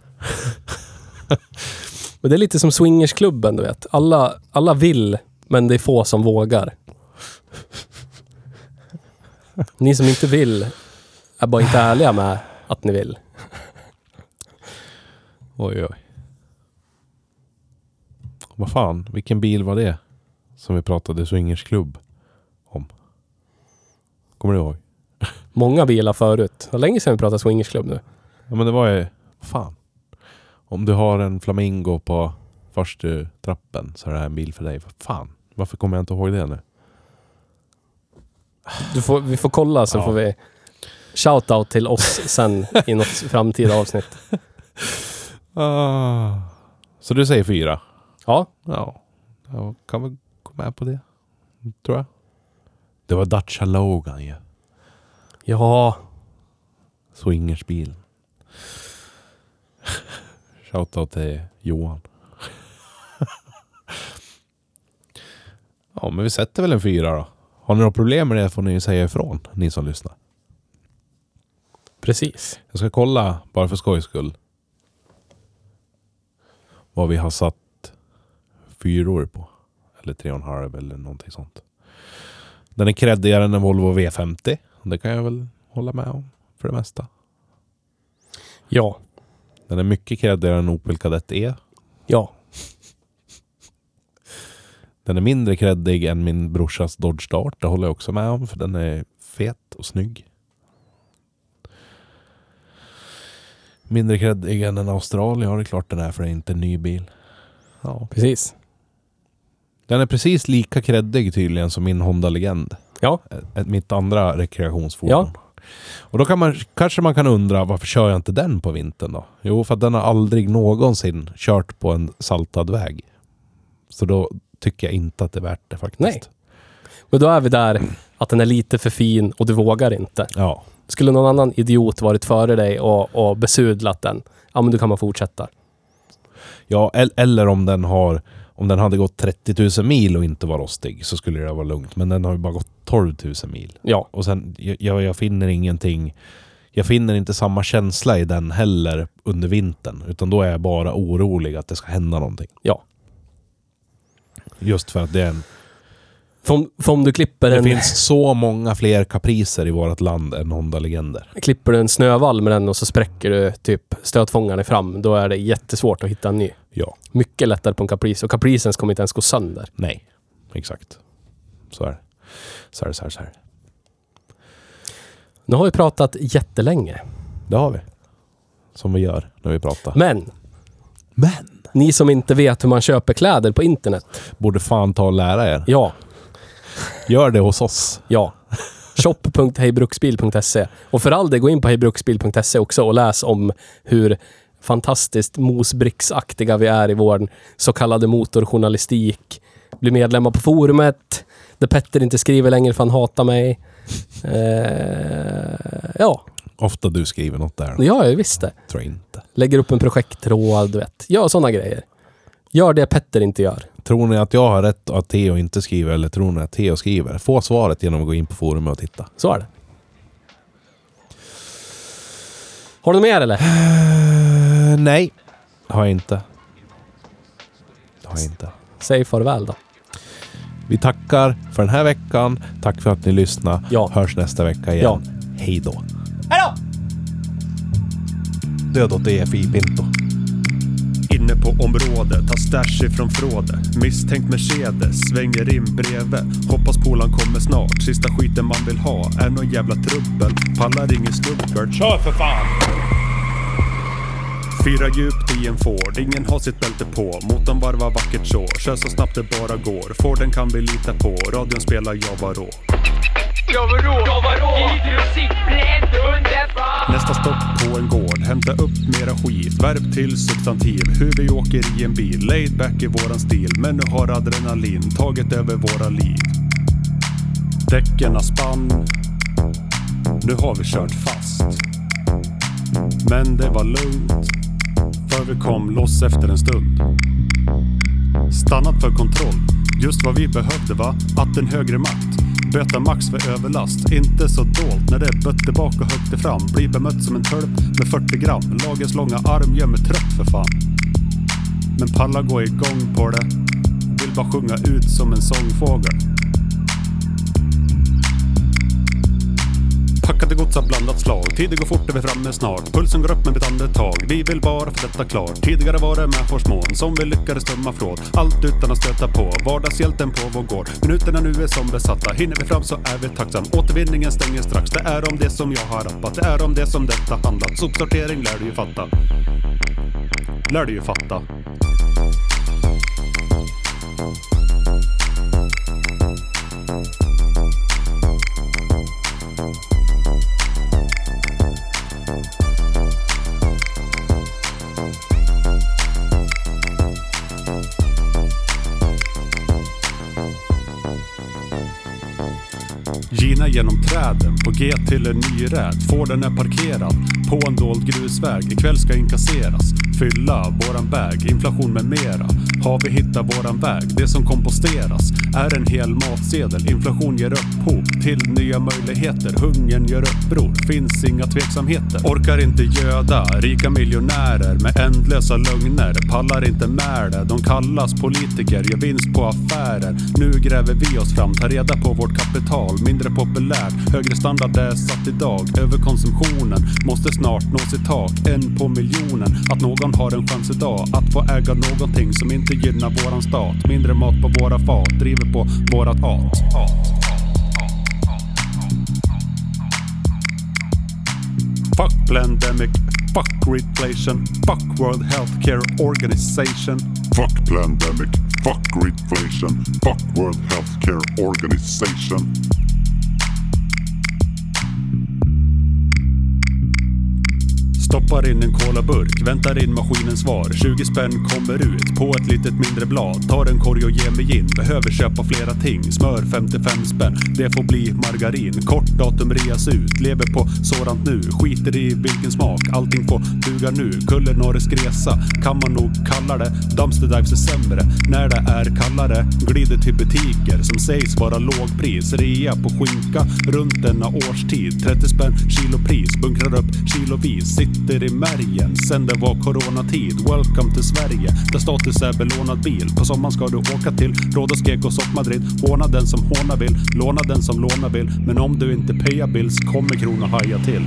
S2: Men det är lite som swingersklubben, du vet. Alla, alla vill, men det är få som vågar. Ni som inte vill är bara inte ärliga med att ni vill.
S1: Oj, oj. Vad fan, vilken bil var det? Som vi pratade swingersklubb om. Kommer du ihåg?
S2: Många bilar förut. Det var länge sedan vi pratade swingersklubb nu.
S1: Ja men det var ju, fan. Om du har en flamingo på första trappen så är det här en bil för dig. Fan, varför kommer jag inte ihåg det nu?
S2: Du får, vi får kolla så
S1: Ja.
S2: får vi shout-out till oss sen i något framtida avsnitt.
S1: Ah. Så du säger fyra?
S2: Ja,
S1: Ja, jag kan väl med på det. Tror jag. Det var Dacia Logan ju.
S2: ja,
S1: Swingersbil. Shoutout till Johan. ja, men vi sätter väl en fyra då. Har ni några problem med det får ni säga ifrån, ni som lyssnar.
S2: precis.
S1: Jag ska kolla, bara för skojs skull, vad vi har satt fyror på. Eller tre och en halv eller någonting sånt. Den är creddigare än en Volvo V50. Det kan jag väl hålla med om för det mesta.
S2: Ja,
S1: Den är mycket creddigare än Opel Kadett E.
S2: ja.
S1: Den är mindre creddig än min brorsas Dodge Dart. Det håller jag också med om för den är fet och snygg. Mindre creddig än en Australien. Ja, det är klart den är för det är inte en ny bil. Ja.
S2: Precis.
S1: Den är precis lika creddig tydligen som min Honda Legend.
S2: Ja,
S1: Ett- Mitt andra rekreationsfordon. Och då kan man, kanske man kan undra varför kör jag inte den på vintern då? Jo, för att den har aldrig någonsin kört på en saltad väg. Så då tycker jag inte att det är värt det faktiskt.
S2: Nej. men då är vi där att den är lite för fin och du vågar inte.
S1: Ja,
S2: Skulle någon annan idiot varit före dig och, och besudlat den, ja men då kan man fortsätta.
S1: ja el- eller om den har om den hade gått 30 000 mil och inte var rostig så skulle det vara lugnt. Men den har ju bara gått 12 000 mil.
S2: Ja,
S1: Och sen, jag, jag finner ingenting... Jag finner inte samma känsla i den heller under vintern. Utan då är jag bara orolig att det ska hända någonting.
S2: ja.
S1: Just för att det är en...
S2: För om, för om du klipper
S1: Det
S2: en,
S1: finns så många fler kapriser i vårt land än Honda Legender.
S2: klipper du en snövall med den och så spräcker du typ stötfångaren fram, då är det jättesvårt att hitta en ny.
S1: Ja.
S2: Mycket lättare på en Caprice och Capricen kommer inte ens gå sönder.
S1: Nej. Exakt. Så är det. Så är det, så är det, så är det.
S2: Nu har vi pratat jättelänge,
S1: Det har vi. Som vi gör när vi pratar.
S2: men
S1: Men!
S2: ni som inte vet hur man köper kläder på internet,
S1: Borde fan ta och lära er.
S2: ja,
S1: Gör det hos oss.
S2: ja. shop.hejbruksbil.se Och för all del, gå in på hejbruksbil.se också och läs om hur fantastiskt mosbricksaktiga vi är i vår så kallade motorjournalistik. Bli medlemmar på forumet, där Petter inte skriver längre för han hatar mig. Eh, ja,
S1: Ofta du skriver något där.
S2: ja, jag visste.
S1: Tror jag inte.
S2: Lägger upp en projekttråd, du vet. Gör sådana grejer. Gör det Petter inte gör.
S1: Tror ni att jag har rätt och att Theo inte skriver eller tror ni att Theo skriver? Få svaret genom att gå in på forumet och titta.
S2: Så är det. Har du mer eller?
S1: Uh, nej. Har jag inte. Det har jag inte.
S2: Säg farväl då.
S1: Vi tackar för den här veckan. Tack för att ni lyssnade.
S2: Ja.
S1: Hörs nästa vecka igen. Hej då.
S2: Hej då!
S1: Död åt EFI Pinto.
S3: Inne på området, tar stash ifrån frådet. Misstänkt Mercedes, svänger in bredvid. Hoppas polan kommer snart. Sista skiten man vill ha är nån jävla trubbel. Pallar ingen snubbel. Kör för fan! Fyra djupt i en Ford, ingen har sitt bälte på. Motorn varvar vackert så, kör så snabbt det bara går. Forden kan vi lita på, radion spelar Jag var rå.
S4: Jag var rå, jag var rå. Musik bredd underbar.
S3: Nästa stopp på en gård, hämta upp mera skit. Verb till substantiv, hur vi åker i en bil. Laid back i våran stil, men nu har adrenalin tagit över våra liv. Däcken har spann, nu har vi kört fast. Men det var lugnt, för vi kom loss efter en stund. Stannat för kontroll, just vad vi behövde va? Att en högre makt böta max för överlast. Inte så dolt när det är bött bak och högt fram. Blir bemött som en tölp med 40 gram. Lagens långa arm gör mig trött för fan. Men palla gå igång på det. Vill bara sjunga ut som en sångfågel. Packade gods av blandat slag. Tiden går fort, är vi framme snart. Pulsen går upp med mitt andetag. Vi vill bara få detta klart. Tidigare var det med hårsmån som vi lyckades tömma från. Allt utan att stöta på. Vardagshjälten på vår gård. Minuterna nu är som besatta. Hinner vi fram så är vi tacksam. Återvinningen stänger strax. Det är om det som jag har rappat. Det är om det som detta handlat. Sopsortering lär du ju fatta. Lär du ju fatta. Gina genom träden, på G till en ny räd. Forden är parkerad på en dold grusväg. Ikväll ska inkasseras, fylla våran väg, inflation med mera. Har vi hittat våran väg? Det som komposteras är en hel matsedel. Inflation ger upphov till nya möjligheter. Hungern gör uppror, finns inga tveksamheter. Orkar inte göda rika miljonärer med ändlösa lögner. Pallar inte med det. De kallas politiker, gör vinst på affärer. Nu gräver vi oss fram, tar reda på vårt kapital. Mindre populärt, högre standard är satt idag. Överkonsumtionen måste snart nå sitt tak. En på miljonen. Att någon har en chans idag att få äga någonting som inte gynnar våran stat. Mindre mat på våra fat, driver på vårat hat. Fuck pandemic, fuck reflation, fuck World Healthcare Organization.
S5: Fuck pandemic, fuck reflation, fuck World Healthcare Organization.
S3: Stoppar in en colaburk, väntar in maskinens svar. 20 spänn kommer ut på ett litet mindre blad. Tar en korg och ger mig in. Behöver köpa flera ting. Smör 55 spänn, det får bli margarin. Kort datum reas ut, lever på sådant nu. Skiter i vilken smak, allting får duga nu. Kulinarisk resa kan man nog kalla det. Dumpster dives är sämre när det är kallare. Glider till butiker som sägs vara lågpris. Rea på skinka runt denna årstid. 30 spänn kilopris, bunkrar upp kilovis. Sitter i märgen sen det var coronatid. Welcome till Sverige, där status är belånad bil. På sommaren ska du åka till Rhodos, Gekås och Madrid. Håna den som håna vill, låna den som låna vill. Men om du inte payar bills kommer kronan haja till.